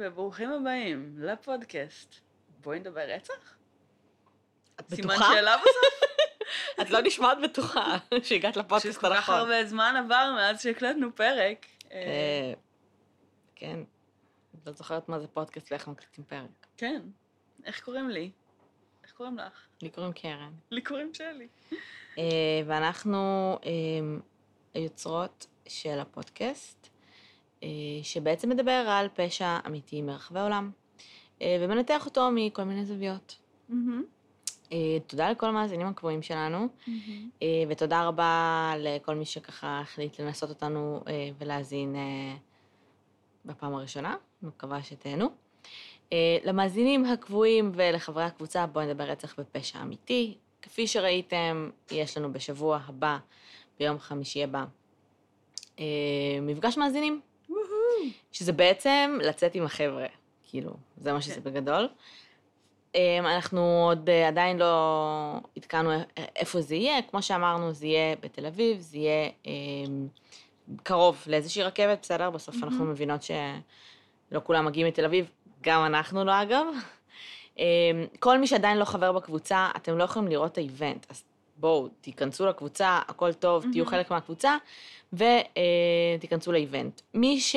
וברוכים הבאים לפודקאסט. בואי נדבר רצח? את סימן בטוחה? שאלה בסוף? את לא נשמעת בטוחה שהגעת לפודקאסט שכל כך הנכון. הרבה זמן עבר מאז שהקלטנו פרק. אה, אה, כן. את לא זוכרת מה זה פודקאסט ואיך מקליטים פרק. כן. איך קוראים לי? איך קוראים לך? לי קוראים קרן. לי קוראים שלי. אה, ואנחנו היוצרות של הפודקאסט, שבעצם מדבר על פשע אמיתי מרחבי העולם, אה, ומנתח אותו מכל מיני זוויות. אה, תודה לכל המאזינים הקבועים שלנו. אה, ותודה רבה לכל מי שככה החליט לנסות אותנו אה, ולהאזין אה, בפעם הראשונה, מקווה שתהנו. אה, למאזינים הקבועים ולחברי הקבוצה, בואו נדבר רצח בפשע אמיתי. כפי שראיתם, יש לנו בשבוע הבא, ביום חמישי הבא, אה, מפגש מאזינים. שזה בעצם לצאת עם החבר'ה, כאילו, זה מה שזה כן. בגדול. אמ, אנחנו עוד אה, עדיין לא עדכנו איפה זה יהיה, כמו שאמרנו, זה יהיה בתל אביב, זה יהיה אמ, קרוב לאיזושהי רכבת, בסדר? בסוף אנחנו. מבינות שלא כולם מגיעים מתל אביב, גם אנחנו לא אגב. אמ, כל מי שעדיין לא חבר בקבוצה, אתם לא יכולים לראות את האיבנט, אז בואו, תיכנסו לקבוצה, הכל טוב, תהיו. חלק מהקבוצה, ותיכנסו לאיבנט. מי ש...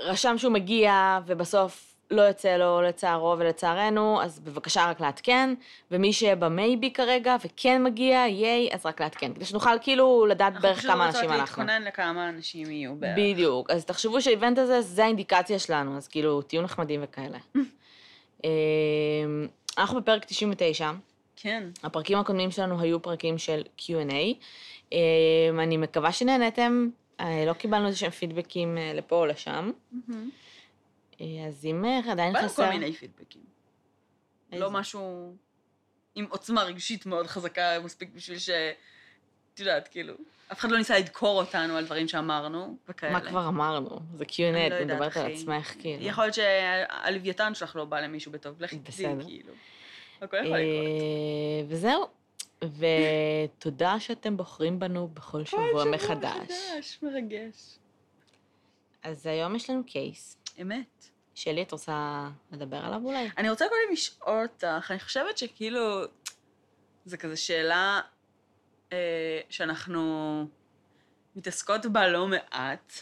רשם שהוא מגיע ובסוף לא יוצא לו לצערו ולצערנו, אז בבקשה רק לעדכן, ומי שבמייבי כרגע וכן מגיע, ייי, אז רק לעדכן, כדי שנוכל כאילו לדעת אנחנו בערך פשוט כמה רוצות אנשים אנחנו. להתכונן לכמה אנשים יהיו בערך. בדיוק, אז תחשבו שהאיבנט הזה, זה האינדיקציה שלנו, אז כאילו, תהיו נחמדים וכאלה. אמ, אנחנו בפרק 99, כן. הפרקים הקודמים שלנו היו פרקים של Q&A. אמ, אני מקווה שנהנתם, לא קיבלנו איזה שהם פידבקים אה, לפה או לשם. אה, אז אם אה, עדיין חסר... כל מיני פידבקים. לא משהו עם עוצמה רגשית מאוד חזקה, מספיק בשביל ש... את יודעת, כאילו, אף אחד לא ניסה לדקור אותנו על דברים שאמרנו, וכאלה. מה כבר אמרנו? זה Q&A, את לא יודעת, מדברת על. עצמך, כאילו. יכול להיות שהלוויתן שלך לא בא למישהו בטוב, לכי תדעי. כאילו. הכל יכול לקרות. אה, וזהו. ותודה שאתם בוחרים בנו בכל כל שבוע מחדש. מחדש, מרגש. אז היום יש לנו קייס. אמת. שלי, את רוצה לדבר עליו אולי? אני רוצה קודם לשאול אותך, אני חושבת שכאילו, זו כזו שאלה אה, שאנחנו מתעסקות בה לא מעט,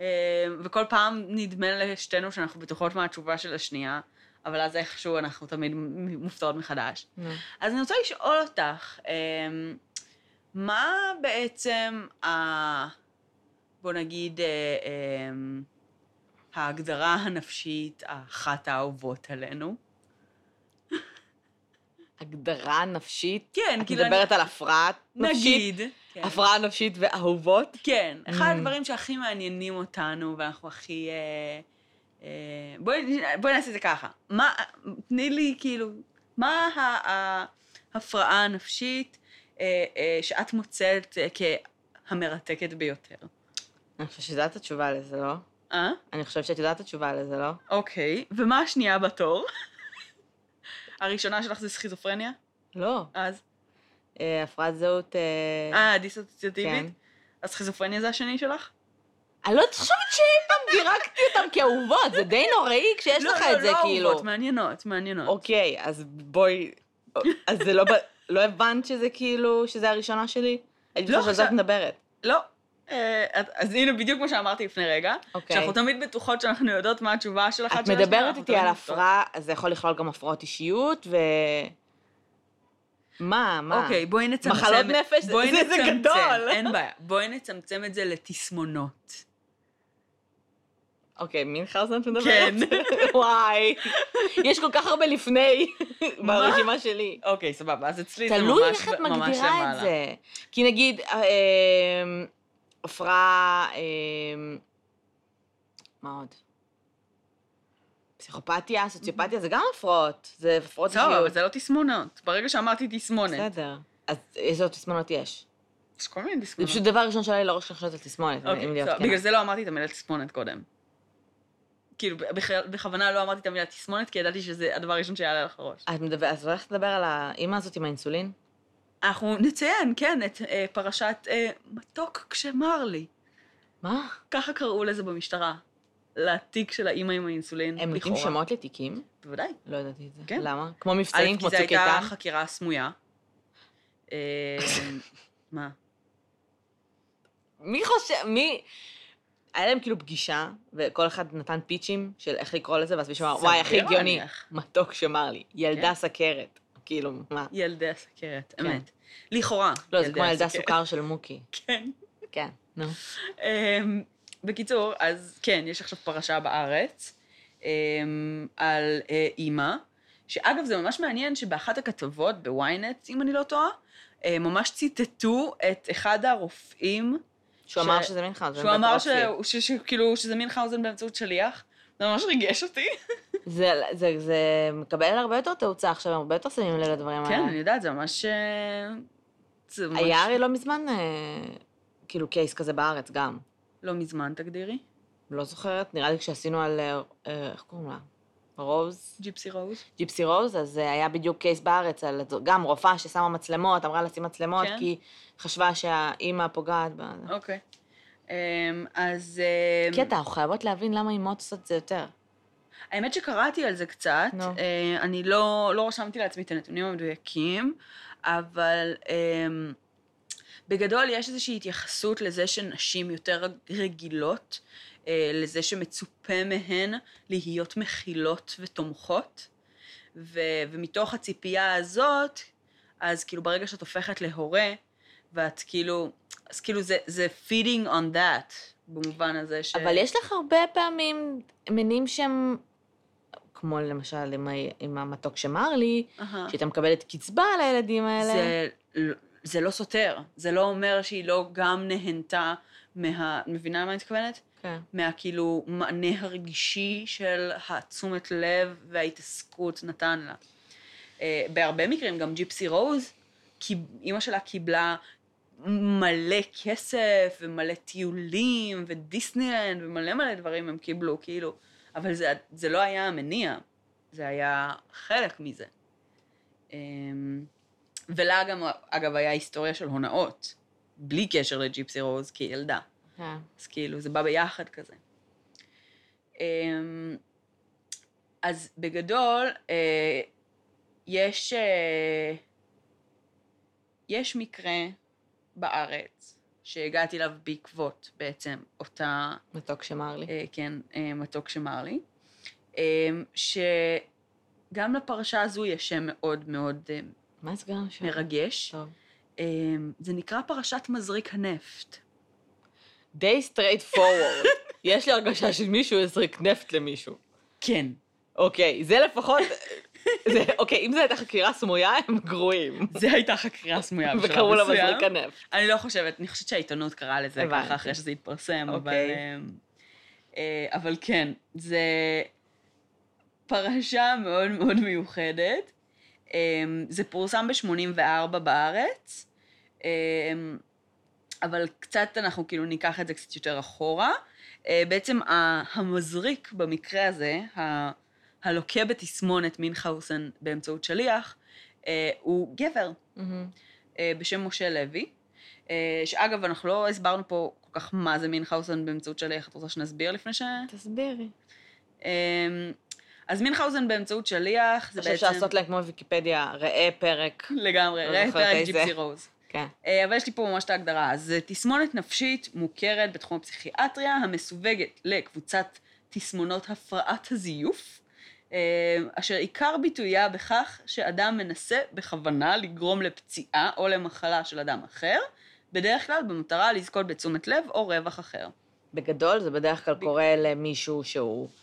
אה, וכל פעם נדמה לשתינו שאנחנו בטוחות מה התשובה של השנייה, אבל אז איכשהו אנחנו תמיד מופתעות מחדש. נו. אז אני רוצה לשאול אותך, אה, מה בעצם ה... בוא נגיד, אה, אה, ההגדרה הנפשית, אחת האהובות עלינו? הגדרה נפשית? כן, את כאילו, מדברת על הפרעה נפשית? נגיד. כן. הפרעה נפשית ואהובות? כן, אחד Mm. הדברים שהכי מעניינים אותנו, ואנחנו הכי... אה, בואי בואי נעשה את זה ככה. מה, תני לי, כאילו, מה ההפרעה הנפשית אה, אה, שאת מוצאת אה, כהמרתקת ביותר? אני חושבת שזאת התשובה לזה, לא? אה? אני חושבת שאת יודעת את התשובה לזה, לא? אוקיי. ומה השנייה בתור? הראשונה שלך זה סכיזופרניה? לא. אז? אה, הפרעת זהות... אה, אה, דיסוציאטיבית? כן. אז סכיזופרניה זה השני שלך? אני לא חושבת שאי פעם דירקתי אותם כאהובות, זה די נוראי כשיש לך את זה, לא, לא כאילו. אהובות, מעניינות, מעניינות. אוקיי, אז בואי... אז זה לא... לא הבנת שזה כאילו, שזה הראשונה שלי? הייתי לא, חושבת שעל זאת עכשיו- מדברת. לא. אה, את- אז הנה בדיוק מה שאמרתי לפני רגע, אוקיי. שאנחנו תמיד בטוחות שאנחנו יודעות מה התשובה של אחת את של השנייה, מדברת איתי על. הפרעה, אז זה יכול לכלול גם הפרעות אישיות, ו... מה, מה? אוקיי, בואי נצמצם... מחלות נפש? בואי זה- זה גדול. אין בעיה. בואי נצמצם את זה לתסמונות. אוקיי, מינכאוזן את מדברת? כן. וואי. יש כל כך הרבה לפני מה? ברשימה שלי. אוקיי, סבבה, אז אצלי זה ממש תלוי איך את ממש מגדירה את למעלה. זה. כי נגיד, אה, הפרעה, אה, מה עוד? פסיכופתיה, סוציופתיה, זה גם הפרעות. זה הפרעות טוב, אבל אישיות. זה לא תסמונות. ברגע שאמרתי תסמונת, בסדר. אז איזה עוד תסמונות יש? יש כל מיני זה תסמונות. פשוט דבר ראשון שעולה לי לראש לחשוב על תסמונת, אוקיי. בגלל זה לא אמרתי את המילה תסמונת קודם. כאילו, בכ- בכוונה לא אמרתי את המילה תסמונת, כי ידעתי שזה הדבר הראשון שיעלה לך לראש. את מדבר- אז הולכת לדבר על האימא הזאת עם האינסולין? אנחנו נציין, כן, את אה, פרשת אה, מתוק כשמר לי. מה? ככה קראו לזה במשטרה. לתיק של האימא עם האינסולין, הם נותנים. שמות לתיקים? בוודאי. לא ידעתי את זה. כן. למה? כמו מבצעים, כמו כי זו צוק הייתה איתן? חקירה סמויה. אה, מה? מי חושב, מי... היה להם כאילו פגישה, וכל אחד נתן פיצ'ים של איך לקרוא לזה, ואז מישהו אמר, וואי, הכי הגיוני, להניח." מתוק שמר לי, ילדה כן. סכרת. כאילו, מה? ילדי הסכרת, כן. אמת. לכאורה. לא, זה כמו ילדה. סוכר של מוקי. כן. כן, נו. אמ, בקיצור, אז כן, יש עכשיו פרשה בארץ אמ, על אה, אימא, שאגב, זה ממש מעניין שבאחת הכתבות בוויינט, אם אני לא טועה, אה, ממש ציטטו את אחד הרופאים, שהוא אמר שזה מינכאוזן. שהוא אמר שכאילו, שזה מינכאוזן באמצעות שליח. זה ממש ריגש אותי. זה, זה, זה מקבל הרבה יותר תאוצה עכשיו, הרבה יותר שמים לב לדברים כן, האלה. אני יודעת, זה ממש... אה, זה ממש... היה הרי לא מזמן, אה, כאילו, קייס כזה בארץ גם. לא מזמן, תגדירי. לא זוכרת, נראה לי כשעשינו על, אה, איך קוראים לה? רוז? ג'יפסי רוז. ג'יפסי רוז, אז אה, היה בדיוק קייס בארץ, על גם רופאה ששמה מצלמות, אמרה לשים מצלמות, כן. כי חשבה שהאימא פוגעת ב... אוקיי. אמ, אז... אמ, קטע, אנחנו חייבות להבין למה אימהות עושות את זה יותר. האמת שקראתי על זה קצת, נו. אה, אני לא, לא רשמתי לעצמי את הנתונים המדויקים, אבל אה, בגדול יש איזושהי התייחסות לזה שנשים יותר רגילות, לזה שמצופה מהן להיות מכילות ותומכות, ו, ומתוך הציפייה הזאת, אז כאילו ברגע שאת הופכת להורה, ואת כאילו, אז כאילו זה, זה feeding on that, במובן הזה ש... אבל יש לך הרבה פעמים מינים שהם, כמו למשל עם, ה- עם המתוק שמר לי, אהה. שהייתה מקבלת קצבה על הילדים האלה. זה, זה לא סותר, זה לא אומר שהיא לא גם נהנתה מה... מבינה מה אני מתכוונת? כן. מהכאילו מענה הרגשי של התשומת לב וההתעסקות נתן לה. אה, בהרבה מקרים גם ג'יפסי רוז, אימא שלה קיבלה מלא כסף ומלא טיולים ודיסנילנד ומלא מלא דברים הם קיבלו, כאילו, אבל זה, זה לא היה המניע, זה היה חלק מזה. אמ, ולה גם, אגב, היה היסטוריה של הונאות, בלי קשר לג'יפסי רוז כילדה. כן. אז כאילו, זה בא ביחד כזה. אמ, אז בגדול, אה, יש, אה, יש מקרה בארץ שהגעתי אליו בעקבות בעצם אותה, מתוק שמר לי. כן, מתוק שמר לי, אה, שגם לפרשה הזו יש שם מאוד מאוד מה? מרגש. טוב. אה, זה נקרא פרשת מזריק הנפט. די straightforward. יש לי הרגשה שמישהו הזריק נפט למישהו. כן. אוקיי, זה לפחות... זה, אוקיי, אם זו הייתה חקירה סמויה, הם גרועים. זה הייתה חקירה סמויה בשלב וקראו לה מסוים. מזריק הנפט. אני לא חושבת, אני חושבת שהעיתונות קראה לזה. ככה אחרי שזה התפרסם, אבל... אוקיי. אה, אה, אבל כן, זה פרשה מאוד מאוד מיוחדת. אה, זה פורסם ב-84 בארץ, אה, אבל קצת אנחנו כאילו ניקח את זה קצת יותר אחורה. אה, בעצם המזריק במקרה הזה, ה- הלוקה בתסמונת מינכהאוסן באמצעות שליח, אה, הוא גבר. מהמם. אה, בשם משה לוי, שאגב, אנחנו לא הסברנו פה כל כך מה זה מינכהאוזן באמצעות שליח, את רוצה שנסביר לפני ש... תסבירי. אה, אז מינכהאוזן באמצעות שליח, זה בעצם... אפשר לעשות להם כמו ויקיפדיה, ראה פרק. לגמרי, ראה פרק. ג'יפסי רוז. כן. אה, אבל יש לי פה ממש את ההגדרה. אז זה תסמונת נפשית מוכרת בתחום הפסיכיאטריה, המסווגת לקבוצת תסמונות הפרעת הזיוף, אה, אשר עיקר ביטויה בכך שאדם מנסה בכוונה לגרום לפציעה או למחלה של אדם אחר, בדרך כלל במטרה לזכות בתשומת לב או רווח אחר. בגדול זה בדרך כלל קורה למישהו שהוא אה,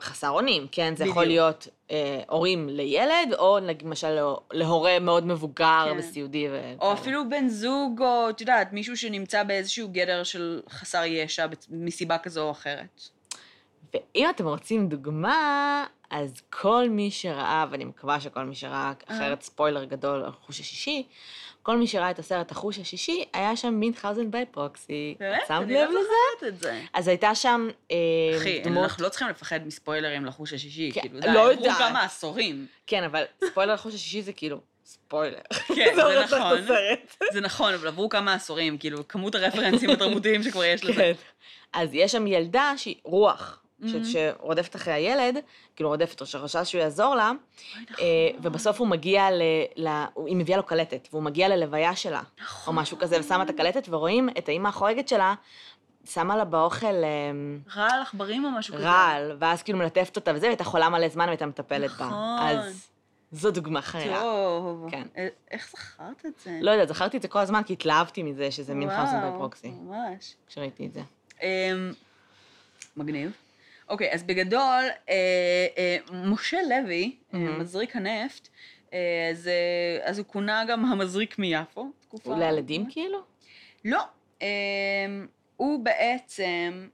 חסר אונים, כן? זה יכול בדיוק. להיות אה, הורים לילד, או למשל להורה מאוד מבוגר כן. וסיעודי. ו... או אפילו בן זוג, או את יודעת, מישהו שנמצא באיזשהו גדר של חסר ישע מסיבה כזו או אחרת. ואם אתם רוצים דוגמה, אז כל מי שראה, ואני מקווה שכל מי שראה, אחרת ספוילר גדול על חוש השישי, כל מי שראה את הסרט החוש השישי, היה שם מינכהאוזן ביי פרוקסי. באמת? שמת אני לא? זוכרת את זה. אז הייתה שם אה, אחי, דמות... אנחנו לא צריכים לפחד מספוילרים לחוש השישי, כן, כאילו, די, לא עברו יודעת. כמה עשורים. כן, אבל ספוילר לחוש השישי זה כאילו ספוילר. כן, זה נכון. זה נכון, אבל עברו כמה עשורים, כאילו, כמות הרפרנסים התרבותיים שכבר יש לזה. כן. אז יש שם ילדה שהיא רוח, Mhm. שרודפת אחרי הילד, כאילו רודפת, או שחשש שהוא יעזור לה, אה, נכון. ובסוף הוא מגיע ל... ל... היא מביאה לו קלטת, והוא מגיע ללוויה שלה, או נכון. משהו כזה, ושמה את הקלטת, ורואים את האימא החורגת שלה, שמה לה באוכל אמ, רעל עכברים או משהו כזה. רעל, ואז כאילו מלטפת אותה וזה, והייתה חולה מלא זמן והייתה מטפלת בה. נכון. אז זו דוגמה חיה. טוב. כן. אה, איך זכרת את זה? לא יודעת, זכרתי את זה כל הזמן, כי התלהבתי מזה שזה מינכאוזן וואו, בפרוקסי, ממש. כשראיתי את זה. אמ, מגניב. אוקיי, אז בגדול, אה, אה, משה לוי, אה, מהמם. מזריק הנפט, אה, אז, אה, אז הוא כונה גם המזריק מיפו. תקופה- הוא לילדים כאילו? לא. אמ, הוא בעצם,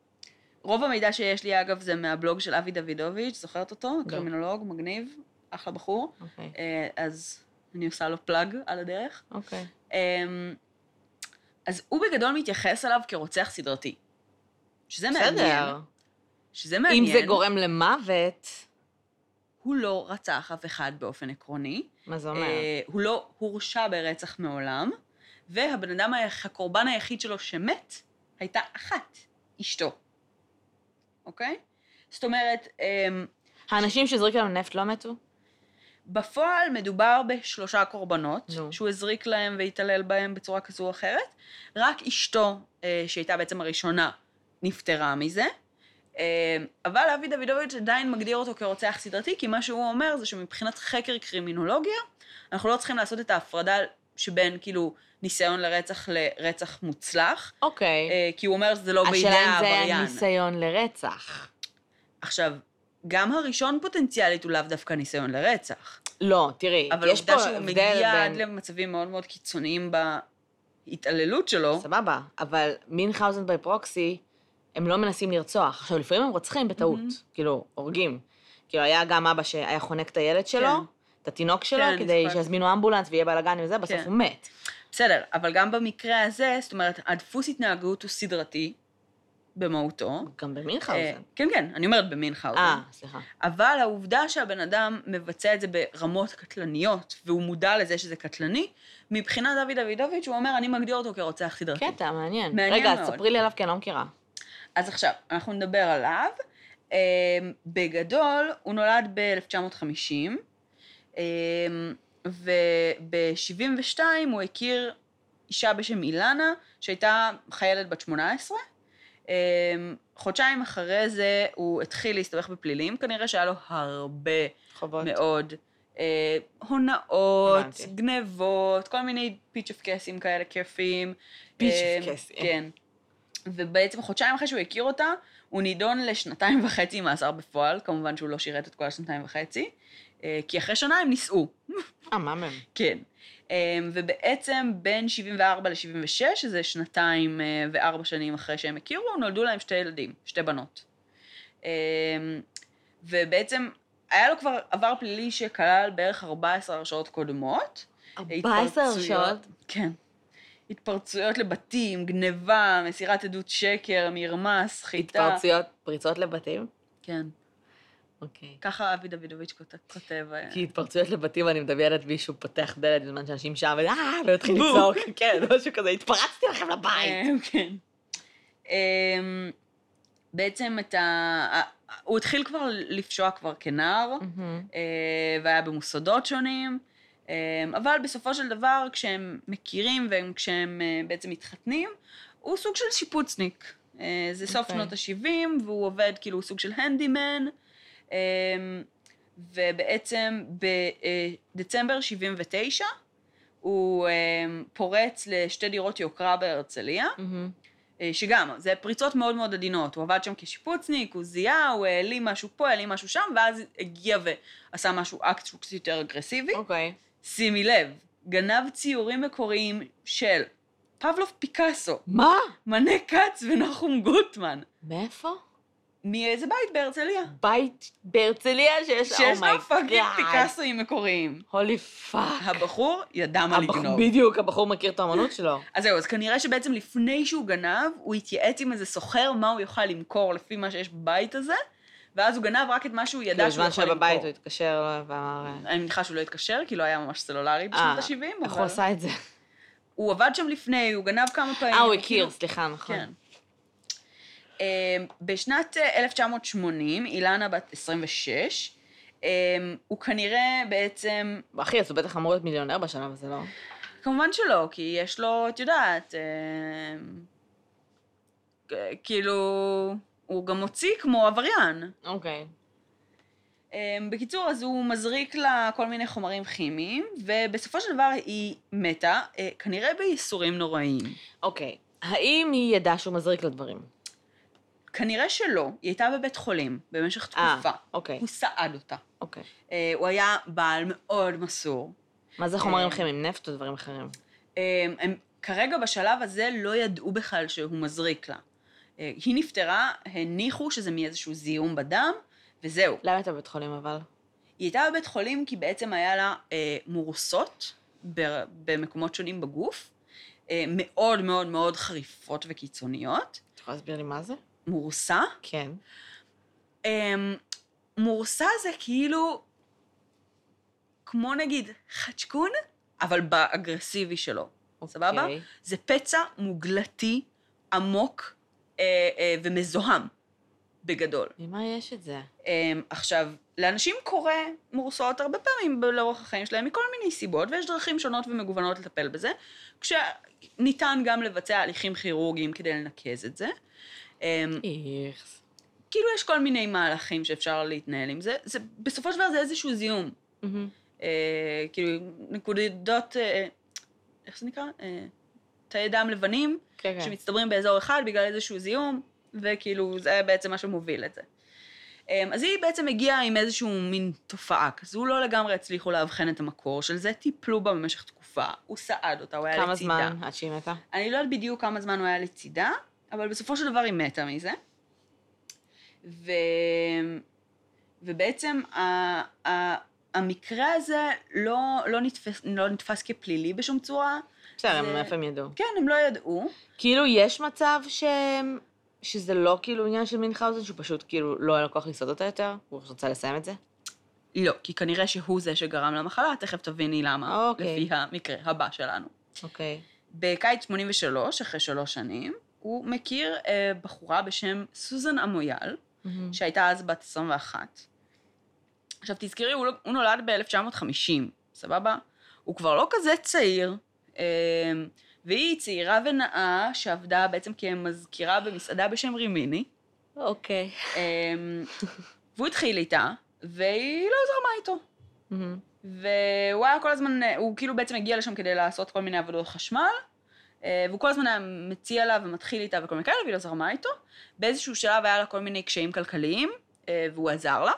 רוב המידע שיש לי אגב זה מהבלוג של אבי דוידוביץ', זוכרת אותו? קרימינולוג, מגניב, אחלה בחור. אוקיי, אה, אז אני עושה לו פלאג על הדרך. אוקיי. אמ, אז הוא בגדול מתייחס אליו כרוצח סדרתי. שזה מעניין. בסדר. שזה מעניין. אם זה גורם למוות, הוא לא רצח אף אחד באופן עקרוני. מה זה אומר? אה, הוא לא הורשע ברצח מעולם, והבן אדם, הקורבן היחיד שלו שמת, הייתה אחת, אשתו. אוקיי? זאת אומרת, אמ, האנשים שהזריקו לנו נפט לא מתו? בפועל מדובר בשלושה קורבנות, נו. שהוא הזריק להם והתעלל בהם בצורה כזו או אחרת. רק אשתו, אה, שהייתה בעצם הראשונה, נפטרה מזה. אה, אבל אבי דוידוביץ' עדיין מגדיר אותו כרוצח סדרתי, כי מה שהוא אומר זה שמבחינת חקר קרימינולוגיה, אנחנו לא צריכים לעשות את ההפרדה שבין כאילו ניסיון לרצח לרצח מוצלח, אוקיי. אה, כי הוא אומר שזה לא בידי השאלה אם זה היה העבריין. ניסיון לרצח. עכשיו, גם הראשון פוטנציאלית הוא לאו דווקא ניסיון לרצח. לא, תראי, אבל יש העובדה פה שהוא הבדל מגיע עד בין... למצבים מאוד מאוד קיצוניים בהתעללות שלו, סבבה, אבל מינכאוזן בי פרוקסי, הם לא מנסים לרצוח. עכשיו, לפעמים הם רוצחים בטעות, מהמם. כאילו, הורגים. כאילו, היה גם אבא שהיה חונק את הילד שלו, כן. את התינוק שלו, כן, כדי זוכרת. שיזמינו אמבולנס ויהיה בלאגן וזה, בסוף כן. הוא מת. בסדר, אבל גם במקרה הזה, זאת אומרת, הדפוס התנהגות הוא סדרתי במהותו. גם אה, במינכאוזן. כן, כן, אני אומרת במינכאוזן. אה, סליחה. אבל העובדה שהבן אדם מבצע את זה ברמות קטלניות, והוא מודע לזה שזה קטלני, מבחינת דוד דוידוביץ', הוא אומר, אני מגדיר אותו כרוצח סדרתי. קטע, מעניין. מעניין רגע, מאוד. אז ספרי לי עליו, כי אני לא מכירה. אז עכשיו, אנחנו נדבר עליו. אה, בגדול, הוא נולד ב-1950, וב-72 הוא הכיר אישה בשם אילנה, שהייתה חיילת בת 18. אה, חודשיים אחרי זה הוא התחיל להסתבך בפלילים, כנראה שהיה לו הרבה חובות. מאוד אה, הונאות, הבנתי. גנבות, כל מיני פיצ'יפקסים כאלה כיפים. פיצ'י אה, פקסים. כן. ובעצם חודשיים אחרי שהוא הכיר אותה, הוא נידון לשנתיים וחצי מאסר בפועל, כמובן שהוא לא שירת את כל השנתיים וחצי, אה, כי אחרי שנה הם נישאו, אה, מה מהם? כן. אה, ובעצם בין 74 ל-76, שזה שנתיים אה, וארבע שנים אחרי שהם הכירו, נולדו להם שתי ילדים, שתי בנות. אה, ובעצם היה לו כבר עבר פלילי שכלל בערך 14 הרשעות קודמות. 14 התפרצויות- הרשעות? כן. התפרצויות לבתים, גניבה, מסירת עדות שקר, מרמה, סחיטה. התפרצויות, פריצות לבתים? כן. אוקיי. ככה אבי דוידוביץ' כותב-. אה, כי התפרצויות לבתים, אני מדמיינת מישהו פותח דלת בזמן שאנשים שם, ויתחיל בום. לצעוק, כן, משהו כזה, התפרצתי לכם לבית. אה, כן. אמ, בעצם את ה... הוא התחיל כבר לפשוע כבר כנער. אה, והיה במוסדות שונים, אה, אבל בסופו של דבר, כשהם מכירים וכשהם אה, בעצם מתחתנים, הוא סוג של שיפוצניק. אה, זה סוף אוקיי. שנות ה-70, והוא עובד כאילו סוג של הנדימן, אה, ובעצם בדצמבר 79, הוא אה, פורץ לשתי דירות יוקרה בהרצליה. אה, שגם, זה פריצות מאוד מאוד עדינות, הוא עבד שם כשיפוצניק, הוא זיהה, הוא העלים משהו פה, העלים משהו שם, ואז הגיע ועשה משהו, אקט שהוא קצת יותר אגרסיבי. אוקיי. שימי לב, גנב ציורים מקוריים של פבלו פיקאסו, מה? מנה כץ ונחום גוטמן, מאיפה? מאיזה בית בהרצליה. בית בהרצליה שיש, Oh שיש לו fucking פיקאסואים מקוריים. holy fuck. הבחור ידע מה לגנוב. בדיוק, הבחור מכיר את האמנות שלו. אז זהו, אז כנראה שבעצם לפני שהוא גנב, הוא התייעץ עם איזה סוחר מה הוא יוכל למכור לפי מה שיש בבית הזה, ואז הוא גנב רק את מה שהוא כאילו, ידע שהוא בזמן יכול שבבית הוא למכור. התקשר ואמר... אה, אני מניחה שהוא לא התקשר, כי לא היה ממש סלולרי בשנות ה-70, איך הוא עשה את זה? הוא עבד שם לפני, הוא גנב כמה פעמים. אה, הוא כאילו- הכיר, סליחה, נכון. כן. אה, בשנת אה, 1980, אילנה בת 26, אה, הוא כנראה בעצם, אחי, אז הוא בטח אמור להיות מיליונר בשלב הזה, לא? כמובן שלא, כי יש לו, את יודעת, אה, אה, כאילו, הוא גם מוציא כמו עבריין. אוקיי. אה, בקיצור, אז הוא מזריק לה כל מיני חומרים כימיים, ובסופו של דבר היא מתה, אה, כנראה בייסורים נוראיים. אוקיי. האם היא ידעה שהוא מזריק לו דברים? כנראה שלא, היא הייתה בבית חולים במשך אה, תקופה. אוקיי, הוא סעד אותה. אוקיי. אה, הוא היה בעל מאוד מסור. מה זה חומרים אה, כימיים? נפט או דברים אחרים? אה, הם כרגע בשלב הזה לא ידעו בכלל שהוא מזריק לה. אה, היא נפטרה, הניחו שזה מאיזשהו זיהום בדם, וזהו. למה אתה בבית חולים אבל? היא הייתה בבית חולים כי בעצם היה לה אה, מורסות במקומות שונים בגוף, אה, מאוד מאוד מאוד חריפות וקיצוניות. את יכולה להסביר לי מה זה? מורסה. כן. אה, מורסה זה כאילו, כמו נגיד חצ'קון, אבל באגרסיבי שלו. סבבה? אוקיי. זה פצע מוגלתי עמוק ומזוהם, בגדול. ממה יש את זה? אה, עכשיו, לאנשים קורה מורסות הרבה פעמים לאורך החיים שלהם מכל מיני סיבות, ויש דרכים שונות ומגוונות לטפל בזה, כשניתן גם לבצע הליכים כירורגיים כדי לנקז את זה. אה, איכס. כאילו יש כל מיני מהלכים שאפשר להתנהל עם זה. זה בסופו של דבר זה איזשהו זיהום. מהמם. אה, כאילו, נקודות, אה, איך זה נקרא? אה, תאי דם לבנים, כן, כן. שמצטברים באזור אחד בגלל איזשהו זיהום, וכאילו זה בעצם מה שמוביל את זה. אמ, אז היא בעצם הגיעה עם איזשהו מין תופעה כזו, לא לגמרי הצליחו לאבחן את המקור של זה, טיפלו בה במשך תקופה, הוא סעד אותה, הוא היה כמה לצידה. זמן עד שהיא מתה? אני לא יודעת בדיוק כמה זמן הוא היה לצידה, אבל בסופו של דבר היא מתה מזה. ו... ובעצם ה... ה... המקרה הזה לא, לא, נתפס, לא נתפס כפלילי בשום צורה. בסדר, זה- מאיפה הם ידעו? כן, הם לא ידעו. כאילו, יש מצב ש... שזה לא כאילו עניין של מינכאוזן, שהוא פשוט כאילו לא היה לו כוח לסעוד אותה יותר? הוא רצה לסיים את זה? לא, כי כנראה שהוא זה שגרם למחלה, תכף תביני למה, אוקיי. לפי המקרה הבא שלנו. אוקיי. בקיץ 83, אחרי שלוש שנים, הוא מכיר אה, בחורה בשם סוזן אמויאל, מהמם. שהייתה אז בת 21. עכשיו תזכרי, הוא, לא- הוא נולד ב-1950, סבבה? הוא כבר לא כזה צעיר, והיא צעירה ונאה שעבדה בעצם כמזכירה במסעדה בשם רימיני, אוקיי. אה, והוא התחיל איתה, והיא לא זרמה איתו. מהמם. והוא היה כל הזמן, הוא כאילו בעצם הגיע לשם כדי לעשות כל מיני עבודות חשמל, אה, והוא כל הזמן היה מציע לה ומתחיל איתה וכל מיני כאלה, והיא לא זרמה איתו. באיזשהו שלב היה לה כל מיני קשיים כלכליים, אה, והוא עזר לה,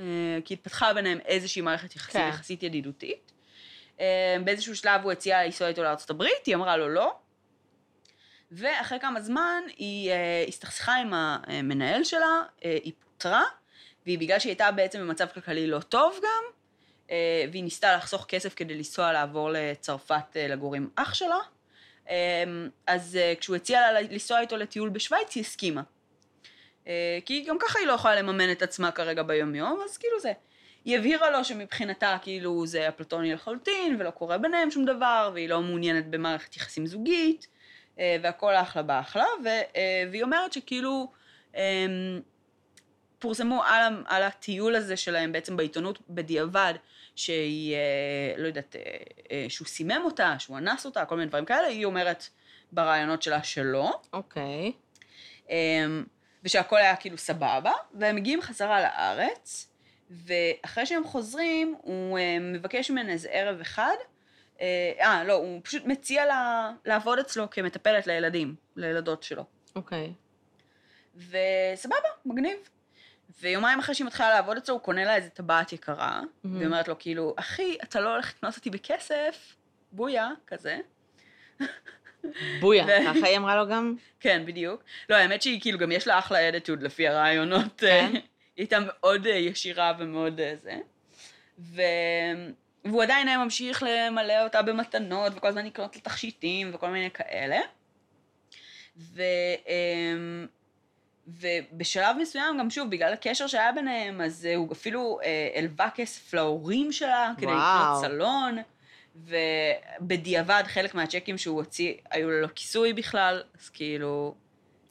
אה, כי התפתחה ביניהם איזושהי מערכת יחסית, כן. יחסית ידידותית. אה, באיזשהו שלב הוא הציע לנסוע איתו לארצות הברית, היא אמרה לו לא. ואחרי כמה זמן היא אה, הסתכסכה עם המנהל שלה, אה, היא פוטרה, והיא בגלל שהיא הייתה בעצם במצב כלכלי לא טוב גם, אה, והיא ניסתה לחסוך כסף כדי לנסוע לעבור לצרפת אה, לגור עם אח שלה. אה, אז אה, כשהוא הציע לה לנסוע איתו לטיול בשוויץ, היא הסכימה. אה, כי גם ככה היא לא יכולה לממן את עצמה כרגע ביומיום, אז כאילו זה. היא הבהירה לו שמבחינתה כאילו זה אפלטוני לחלוטין, ולא קורה ביניהם שום דבר, והיא לא מעוניינת במערכת יחסים זוגית, אה, והכל אחלה באחלה, אה, והיא אומרת שכאילו אה, פורסמו על, על הטיול הזה שלהם בעצם בעיתונות בדיעבד, שהיא, אה, לא יודעת, שהוא סימם אותה, שהוא אנס אותה, כל מיני דברים כאלה, היא אומרת ברעיונות שלה שלא. אוקיי. אמ, ושהכל היה כאילו סבבה, והם מגיעים חזרה לארץ, ואחרי שהם חוזרים, הוא אה, מבקש ממנה איזה ערב אחד, אה, אה, לא, הוא פשוט מציע לה לעבוד אצלו כמטפלת לילדים, לילדות שלו. אוקיי. וסבבה, מגניב. ויומיים אחרי שהיא מתחילה לעבוד אצלו, הוא קונה לה איזה טבעת יקרה, מהמם. והיא אומרת לו, כאילו, אחי, אתה לא הולך לקנוס אותי בכסף, בויה, כזה. בויה, ככה היא אמרה לו גם? כן, בדיוק. לא, האמת שהיא כאילו גם יש לה אחלה אדיטוד לפי הרעיונות. כן? היא הייתה מאוד אה, ישירה ומאוד אה, זה. ו... והוא עדיין היה ממשיך למלא אותה במתנות, וכל הזמן לקנות לה תכשיטים וכל מיני כאלה. ו... אמ, ובשלב מסוים, גם שוב, בגלל הקשר שהיה ביניהם, אז אה, הוא אפילו הלווה כסף להורים שלה, כדי. לקנות סלון, ובדיעבד חלק מהצ'קים שהוא הוציא, היו ללא כיסוי בכלל, אז כאילו,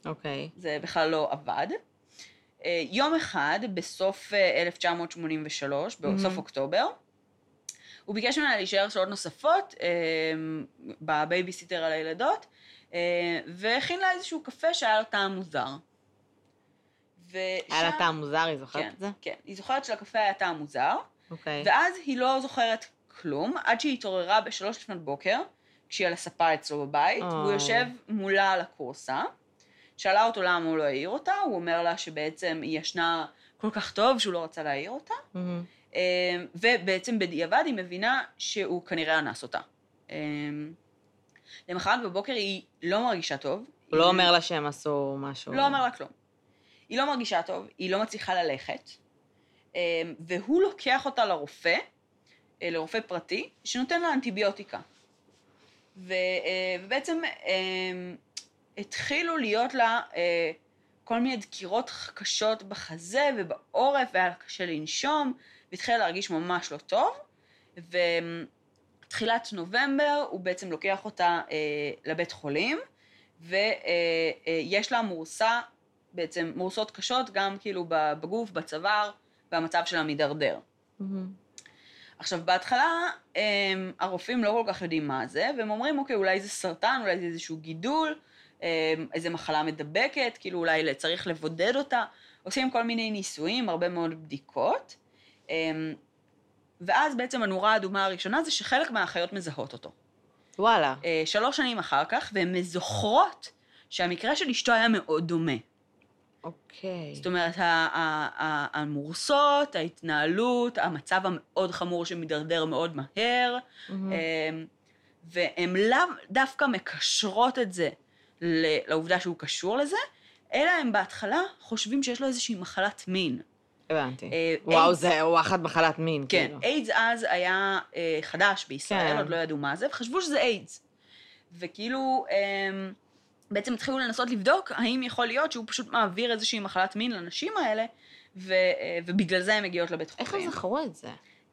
אוקיי. זה בכלל לא עבד. אה, יום אחד, בסוף אה, 1983, בסוף מהמם. אוקטובר, הוא ביקש ממנה להישאר שעות נוספות אה, בבייביסיטר על הילדות, אה, והכין לה איזשהו קפה שהיה לו טעם מוזר. היה לה טעם מוזר, היא זוכרת כן, את זה? כן. היא זוכרת שלקפה היה טעם מוזר, אוקיי. ואז היא לא זוכרת כלום, עד שהיא התעוררה בשלוש לפנות בוקר, כשהיא על הספה אצלו בבית, והוא. יושב מולה על הכורסה. שאלה אותו למה הוא לא העיר אותה, הוא אומר לה שבעצם היא ישנה כל כך טוב שהוא לא רצה להעיר אותה. אה, ובעצם בדיעבד היא מבינה שהוא כנראה אנס אותה. אה, למחרת בבוקר היא לא מרגישה טוב. הוא לא היא- אומר לה שהם עשו משהו. לא אומר לה כלום. היא לא מרגישה טוב, היא לא מצליחה ללכת, אה, והוא לוקח אותה לרופא, אה, לרופא פרטי, שנותן לה אנטיביוטיקה. ו, אה, ובעצם התחילו להיות לה אה, כל מיני דקירות קשות בחזה ובעורף, והיה לה קשה לנשום, והתחילה להרגיש ממש לא טוב. ותחילת נובמבר הוא בעצם לוקח אותה אה, לבית חולים, ויש לה מורסה, בעצם מורסות קשות, גם כאילו בגוף, בצוואר, והמצב שלה מידרדר. מהמם. עכשיו, בהתחלה הם, הרופאים לא כל כך יודעים מה זה, והם אומרים, אוקיי, אולי זה סרטן, אולי זה איזשהו גידול, איזה מחלה מדבקת, כאילו אולי צריך לבודד אותה. עושים כל מיני ניסויים, הרבה מאוד בדיקות. הם, ואז בעצם הנורה האדומה הראשונה זה שחלק מהאחיות מזהות אותו. וואלה. אה, שלוש שנים אחר כך, והן זוכרות שהמקרה של אשתו היה מאוד דומה. אוקיי. זאת אומרת, המורסות, ההתנהלות, המצב המאוד חמור שמידרדר מאוד מהר. אמ, והן לאו דווקא מקשרות את זה לעובדה שהוא קשור לזה, אלא הם בהתחלה חושבים שיש לו איזושהי מחלת מין. הבנתי. אה, וואו, זה וואחד מחלת מין, כן, כאילו. איידס אז היה אה, חדש בישראל, כן. עוד לא ידעו מה זה, וחשבו שזה איידס. וכאילו, אמ, בעצם התחילו לנסות לבדוק האם יכול להיות שהוא פשוט מעביר איזושהי מחלת מין לנשים האלה, ו, אה, ובגלל זה הן מגיעות לבית איך חולים. הם זכרו את זה?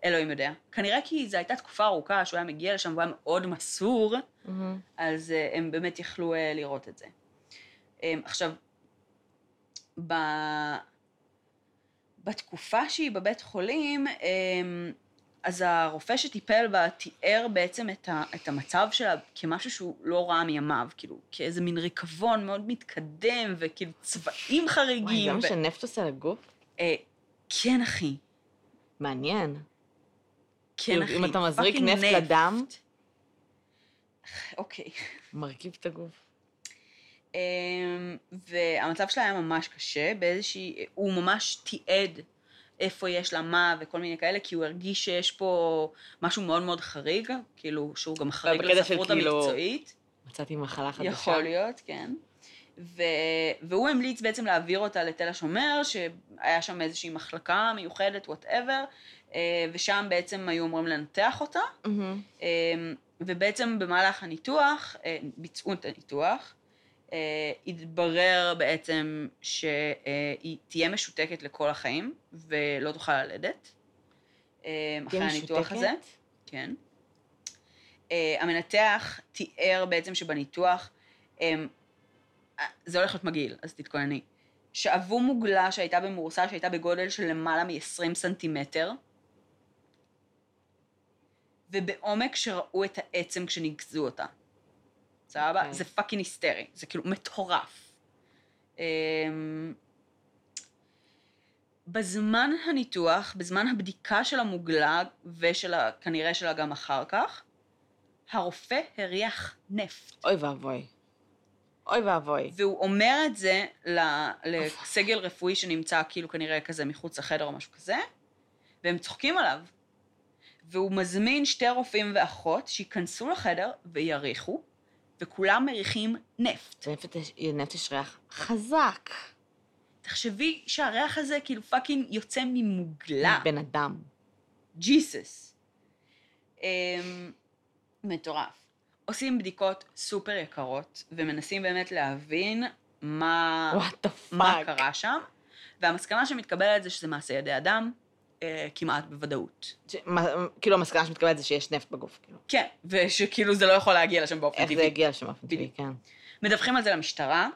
אלוהים יודע. כנראה כי זו הייתה תקופה ארוכה שהוא היה מגיע לשם והוא היה מאוד מסור, מהמם. אז אה, הם באמת יכלו אה, לראות את זה. אמ, עכשיו, ב... בתקופה שהיא בבית חולים, אמ, אז הרופא שטיפל בה תיאר בעצם את, ה, את המצב שלה כמשהו שהוא לא ראה מימיו, כאילו, כאיזה מין ריקבון מאוד מתקדם, וכאילו צבעים וואי, חריגים. זה מה ו- שנפט עושה לגוף? אה, כן, אחי. מעניין. כן, כאילו, אחי. אם אתה מזריק נפט לדם? אוקיי. מרכיב את הגוף. אמ, והמצב שלה היה ממש קשה, באיזושהי, הוא ממש תיעד איפה יש לה מה וכל מיני כאלה, כי הוא הרגיש שיש פה משהו מאוד מאוד חריג, כאילו שהוא גם חריג לספרות כאילו- המקצועית. מצאתי מחלה חדשה. יכול להיות, כן. ו... והוא המליץ בעצם להעביר אותה לתל השומר, שהיה שם איזושהי מחלקה מיוחדת, whatever, ושם בעצם היו אמורים לנתח אותה. מהמם. אמ, ובעצם במהלך הניתוח, אה, ביצעו את הניתוח, אה, התברר בעצם שהיא תהיה משותקת לכל החיים ולא תוכל ללדת. אה, אחרי הניתוח משותקת? הזה. כן. אה, המנתח תיאר בעצם שבניתוח, אה, זה הולך להיות מגעיל, אז תתכונני. שאבו מוגלה שהייתה במורסה שהייתה בגודל של למעלה מ-20 סנטימטר, ובעומק שראו את העצם כשניקזו אותה. סבבה? אוקיי. זה fucking היסטרי, זה כאילו מטורף. אמ, בזמן הניתוח, בזמן הבדיקה של המוגלה, ושל ה- כנראה שלה גם אחר כך, הרופא הריח נפט. אוי ואבוי. אוי ואבוי. והוא אומר את זה לסגל רפואי שנמצא כאילו כנראה כזה מחוץ לחדר או משהו כזה, והם צוחקים עליו. והוא מזמין שתי רופאים ואחות שייכנסו לחדר ויריחו, וכולם מריחים נפט. לנפט יש- ריח חזק. תחשבי שהריח הזה כאילו fucking יוצא ממוגלה. בן אדם. ג'יסוס. אמ, מטורף. עושים בדיקות סופר יקרות, ומנסים באמת להבין מה, מה. קרה שם, והמסקנה שמתקבלת זה שזה מעשה ידי אדם, אה, כמעט בוודאות. כאילו, המסקנה שמתקבלת זה שיש נפט בגוף, כאילו. כן, ושכאילו זה לא יכול להגיע לשם באופן איך זה טבעי. הגיע לשם באופן טבעי. כן. מדווחים על זה למשטרה,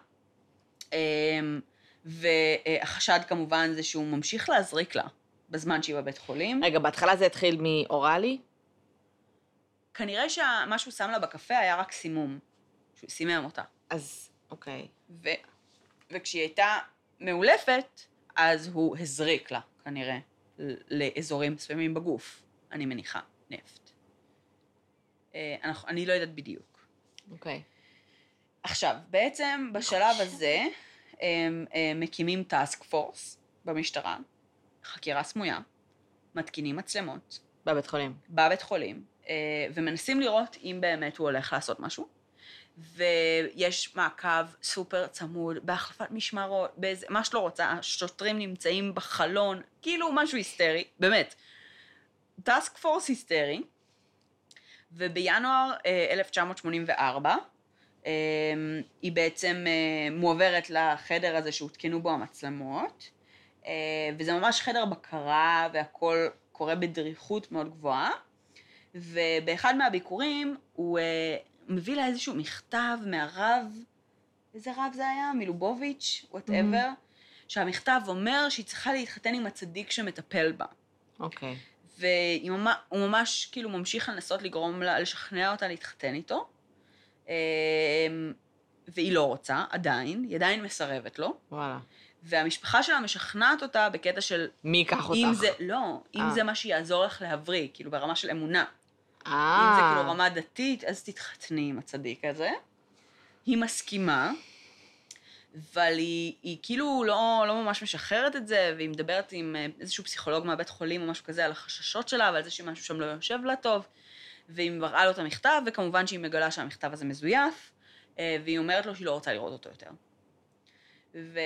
אמ, והחשד כמובן זה שהוא ממשיך להזריק לה בזמן שהיא בבית חולים. רגע, בהתחלה זה התחיל מאוראלי? כנראה שמה שהוא שם לה בקפה היה רק סימום, שהוא סימם אותה. אז, אוקיי. ו... וכשהיא הייתה מאולפת, אז הוא הזריק לה, כנראה, לאזורים מסוימים בגוף, אני מניחה, נפט. אה, אנחנו, אני לא יודעת בדיוק. אוקיי. עכשיו, בעצם בשלב הזה, הם, הם מקימים task force במשטרה, חקירה סמויה, מתקינים מצלמות בבית חולים. בבית חולים, אה, ומנסים לראות אם באמת הוא הולך לעשות משהו. ויש מעקב סופר צמוד, בהחלפת משמרות, באיזה, מה שלא רוצה, השוטרים נמצאים בחלון, כאילו משהו היסטרי, באמת. task force היסטרי, ובינואר אה, 1984, אה, היא בעצם אה, מועברת לחדר הזה שהותקנו בו המצלמות, אה, וזה ממש חדר בקרה והכל קורה בדריכות מאוד גבוהה, ובאחד מהביקורים הוא אה, מביא לה איזשהו מכתב מהרב, איזה רב זה היה? מלובוביץ', וואטאבר, שהמכתב אומר שהיא צריכה להתחתן עם הצדיק שמטפל בה. אוקיי. והוא ממש, כאילו ממשיך לנסות לגרום לה, לשכנע אותה להתחתן איתו. אמ, והיא לא רוצה, עדיין, היא עדיין מסרבת לו. וואלה. והמשפחה שלה משכנעת אותה בקטע של מי ייקח אותך? אם זה, לא, אם אה. זה מה שיעזור לך להבריא, כאילו ברמה של אמונה. אה. אם זה כאילו רמה דתית, אז תתחתני עם הצדיק הזה. היא מסכימה, אבל היא, היא כאילו לא, לא ממש משחררת את זה, והיא מדברת עם אה, איזשהו פסיכולוג מהבית חולים או משהו כזה על החששות שלה ועל זה שמשהו שם לא יושב לה טוב, והיא מראה לו את המכתב, וכמובן שהיא מגלה שהמכתב הזה מזויף, אה, והיא אומרת לו שהיא לא רוצה לראות אותו יותר. ו...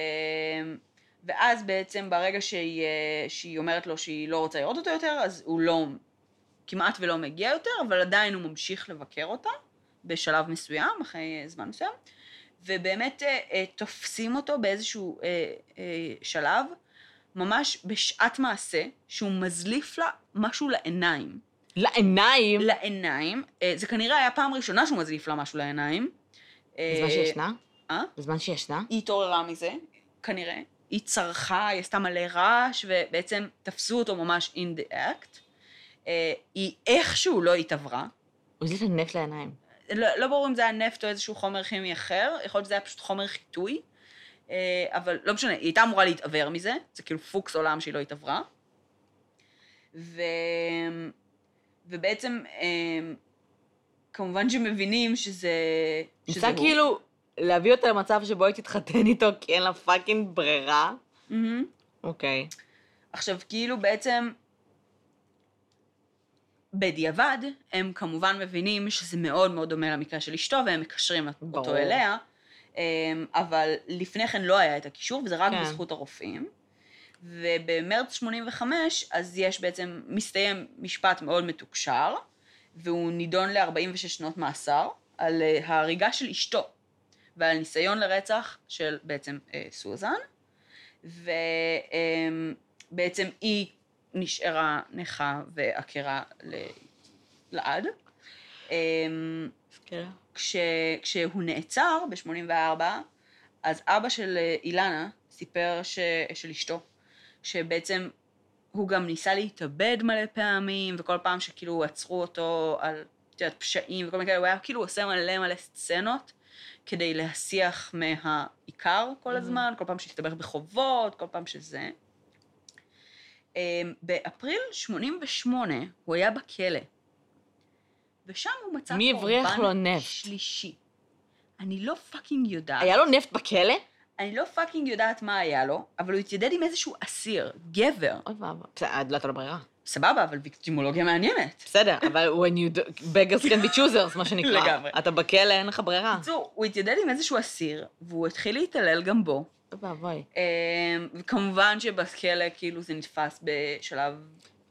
ואז בעצם ברגע שהיא, אה, שהיא אומרת לו שהיא לא רוצה לראות אותו יותר, אז הוא לא, כמעט ולא מגיע יותר, אבל עדיין הוא ממשיך לבקר אותה בשלב מסוים, אחרי זמן מסוים, ובאמת אה, אה, תופסים אותו באיזשהו אה, אה, שלב, ממש בשעת מעשה, שהוא מזליף לה משהו לעיניים. לעיניים? לעיניים, אה, זה כנראה היה פעם ראשונה שהוא מזליף לה משהו לעיניים. בזמן אה, שישנה? אה? בזמן שישנה? היא התעוררה מזה, כנראה. היא צרחה, היא עשתה מלא רעש, ובעצם תפסו אותו ממש in the act. אה, היא איכשהו לא התעברה. הוא הזיז לה נפט לעיניים. לא, לא ברור אם זה היה נפט או איזשהו חומר כימי אחר, יכול להיות שזה היה פשוט חומר חיטוי, אה, אבל לא משנה, היא הייתה אמורה להתעוור מזה, זה כאילו פוקס עולם שהיא לא התעברה. ו... ובעצם, אה, כמובן שמבינים שזה... שזה ניסה. כאילו להביא אותה למצב שבו היא תתחתן איתו כי אין לה פאקינג ברירה. אוקיי. עכשיו, כאילו בעצם, בדיעבד, הם כמובן מבינים שזה מאוד מאוד דומה למקרה של אשתו, והם מקשרים אותו ברור. אליה, אמ, אבל לפני כן לא היה את הקישור, וזה רק כן. בזכות הרופאים. ובמרץ 85, אז יש בעצם, מסתיים משפט מאוד מתוקשר, והוא נידון ל-46 שנות מאסר על אה, ההריגה של אשתו, ועל ניסיון לרצח של בעצם אה, סוזן, ובעצם היא נשארה נכה ועקרה ל- לעד. אמ. כש, כשהוא נעצר ב-84, אז אבא של אה, אילנה סיפר ש, של אשתו, שבעצם הוא גם ניסה להתאבד מלא פעמים, וכל פעם שכאילו עצרו אותו על, את יודעת, פשעים וכל מיני כאלה, הוא היה כאילו עושה מלא מלא סצנות כדי להסיח מהעיקר כל הזמן, כל פעם שהסתבך בחובות, כל פעם שזה. אמ, באפריל 88 הוא היה בכלא, ושם הוא מצא מי הבריח לו נפט? שלישי. אני לא fucking יודעת. היה לו נפט בכלא? אני לא fucking יודעת מה היה לו, אבל הוא התיידד עם איזשהו אסיר, גבר. אוי ואבוי. בסדר, לא הייתה לו ברירה. סבבה, אבל ויקטימולוגיה מעניינת. בסדר, אבל when you beggars can be choosers, מה שנקרא. לגמרי. אתה בכלא, אין לך ברירה. בקיצור, הוא התיידד עם איזשהו אסיר, והוא התחיל להתעלל גם בו. ואבוי. אמ, וכמובן שבכלא, כאילו, זה נתפס בשלב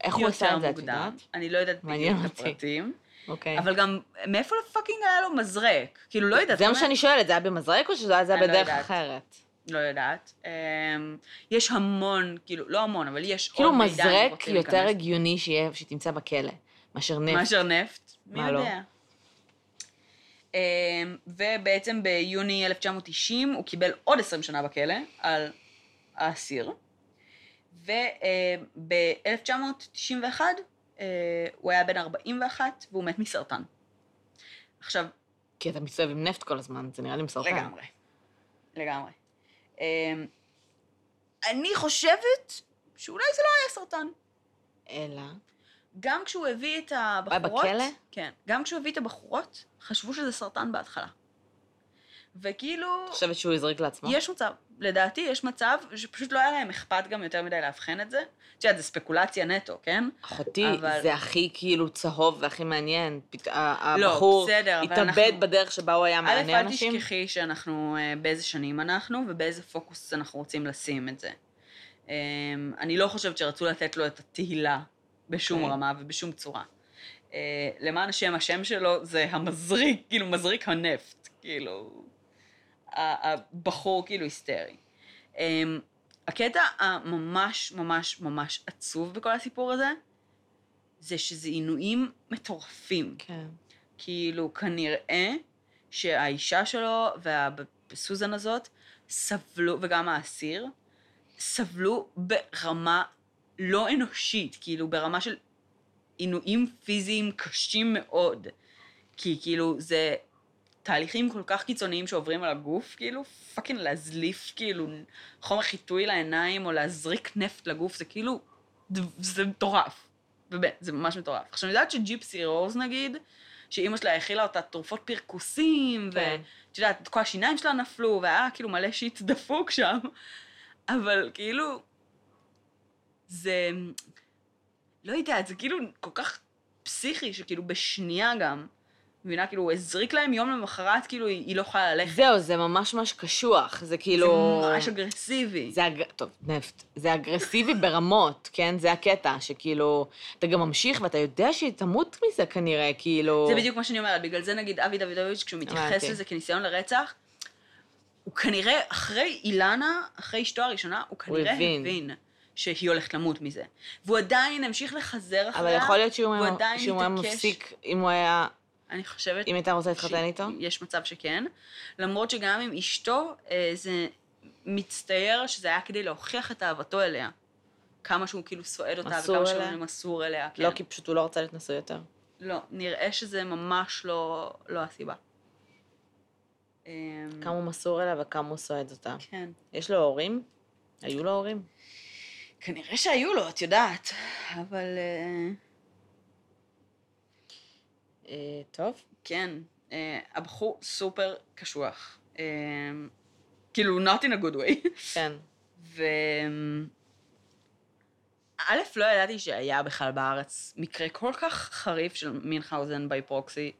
איך הוא עשה את זה, את. יודעת? אני לא יודעת בדיוק את. הפרטים. אוקיי. אבל גם, מאיפה לפאקינג היה לו מזרק? כאילו, לא יודעת. זה מה שאני שואלת, זה היה במזרק או שזה היה לא בדרך. אחרת? לא יודעת. אמ, יש המון, כאילו, לא המון, אבל יש כאילו עוד מידע. אם מזרק יותר. הגיוני שתמצא בכלא, מאשר נפט. מאשר נפט? מי לא? יודע? אמ, ובעצם ביוני 1990 הוא קיבל עוד 20 שנה בכלא על האסיר. וב-1991 הוא היה בן 41 והוא מת מסרטן. עכשיו, כי אתה מסתובב עם נפט כל הזמן, זה נראה לי מסרטן. לגמרי. לגמרי. אמ, אני חושבת שאולי זה לא היה סרטן. אלא? גם כשהוא הביא את הבחורות... בכלא? כן. גם כשהוא הביא את הבחורות, חשבו שזה סרטן בהתחלה. וכאילו, חושבת שהוא הזריק לעצמו? יש מצב, לדעתי יש מצב שפשוט לא היה להם אכפת גם יותר מדי לאבחן את זה. את יודעת, זה ספקולציה נטו, כן? אחותי, אבל- זה הכי כאילו צהוב והכי מעניין. פת- לא, הבחור בסדר, התאבד אנחנו- בדרך שבה הוא היה א', מענה אל אנשים. תשכחי שאנחנו, אה, באיזה שנים אנחנו, ובאיזה פוקוס אנחנו רוצים לשים את זה. אה, אני לא חושבת שרצו לתת לו את התהילה בשום אוקיי. רמה ובשום צורה. אה, למען השם, השם שלו זה המזריק, כאילו, מזריק הנפט, כאילו, הבחור כאילו היסטרי. אה, הקטע הממש ממש ממש עצוב בכל הסיפור הזה, זה שזה עינויים מטורפים. כן. כאילו, כנראה שהאישה שלו והסוזן הזאת סבלו, וגם האסיר, סבלו ברמה לא אנושית, כאילו, ברמה של עינויים פיזיים קשים מאוד. כי כאילו, זה תהליכים כל כך קיצוניים שעוברים על הגוף, כאילו, fucking להזליף, כאילו, חומר חיטוי לעיניים, או להזריק נפט לגוף, זה כאילו, זה מטורף. באמת, זה ממש מטורף. עכשיו, אני יודעת שג'יפסי רוז, נגיד, שאימא שלה האכילה אותה תרופות פרכוסים, כן. ואת יודעת, כל השיניים שלה נפלו, והיה כאילו מלא shit דפוק שם, אבל כאילו, זה, לא יודעת, זה כאילו כל כך פסיכי, שכאילו בשנייה גם, מבינה, כאילו, הוא הזריק להם יום למחרת, כאילו, היא, היא לא יכולה ללכת. זהו, זה ממש ממש קשוח. זה כאילו... זה ממש אגרסיבי. זה אג... טוב, נפט. זה אגרסיבי ברמות, כן? זה הקטע, שכאילו, אתה גם ממשיך ואתה יודע שהיא תמות מזה כנראה, כאילו... זה בדיוק מה שאני אומרת, בגלל זה נגיד אבי דוידוביץ', כשהוא מתייחס הבנתי. לזה כניסיון לרצח, הוא כנראה, אחרי אילנה, אחרי אשתו הראשונה, הוא כנראה הבין. הבין שהיא הולכת למות מזה. והוא עדיין המשיך לחזר אחריה. אבל יכול להיות שאם והוא הוא היה. מפסיק, אם הוא היה... אני חושבת... אם הייתה רוצה להתחתן איתו? יש מצב שכן. למרות שגם עם אשתו, אה, זה מצטייר שזה היה כדי להוכיח את אהבתו אליה. כמה שהוא כאילו סועד אותה, וכמה שהוא אליה? מסור אליה. כן. לא, כי פשוט הוא לא רצה להיות נשוי יותר. לא, נראה שזה ממש לא, לא הסיבה. כמה הוא מסור אליה וכמה הוא סועד אותה. כן. יש לו הורים? היו לו הורים? כנראה שהיו לו, את יודעת, אבל אה, אה, טוב. כן, אה, הבחור סופר קשוח. כאילו, not in a good way. כן. ו... א', לא ידעתי שהיה בכלל בארץ מקרה כל כך חריף של מינכאוזן ביי פרוקסי.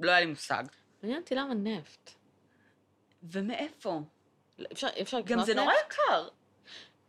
לא היה לי מושג. מעניין אותי למה נפט. ומאיפה? לא, אפשר, אפשר לקנות גם נפט? זה נורא יקר.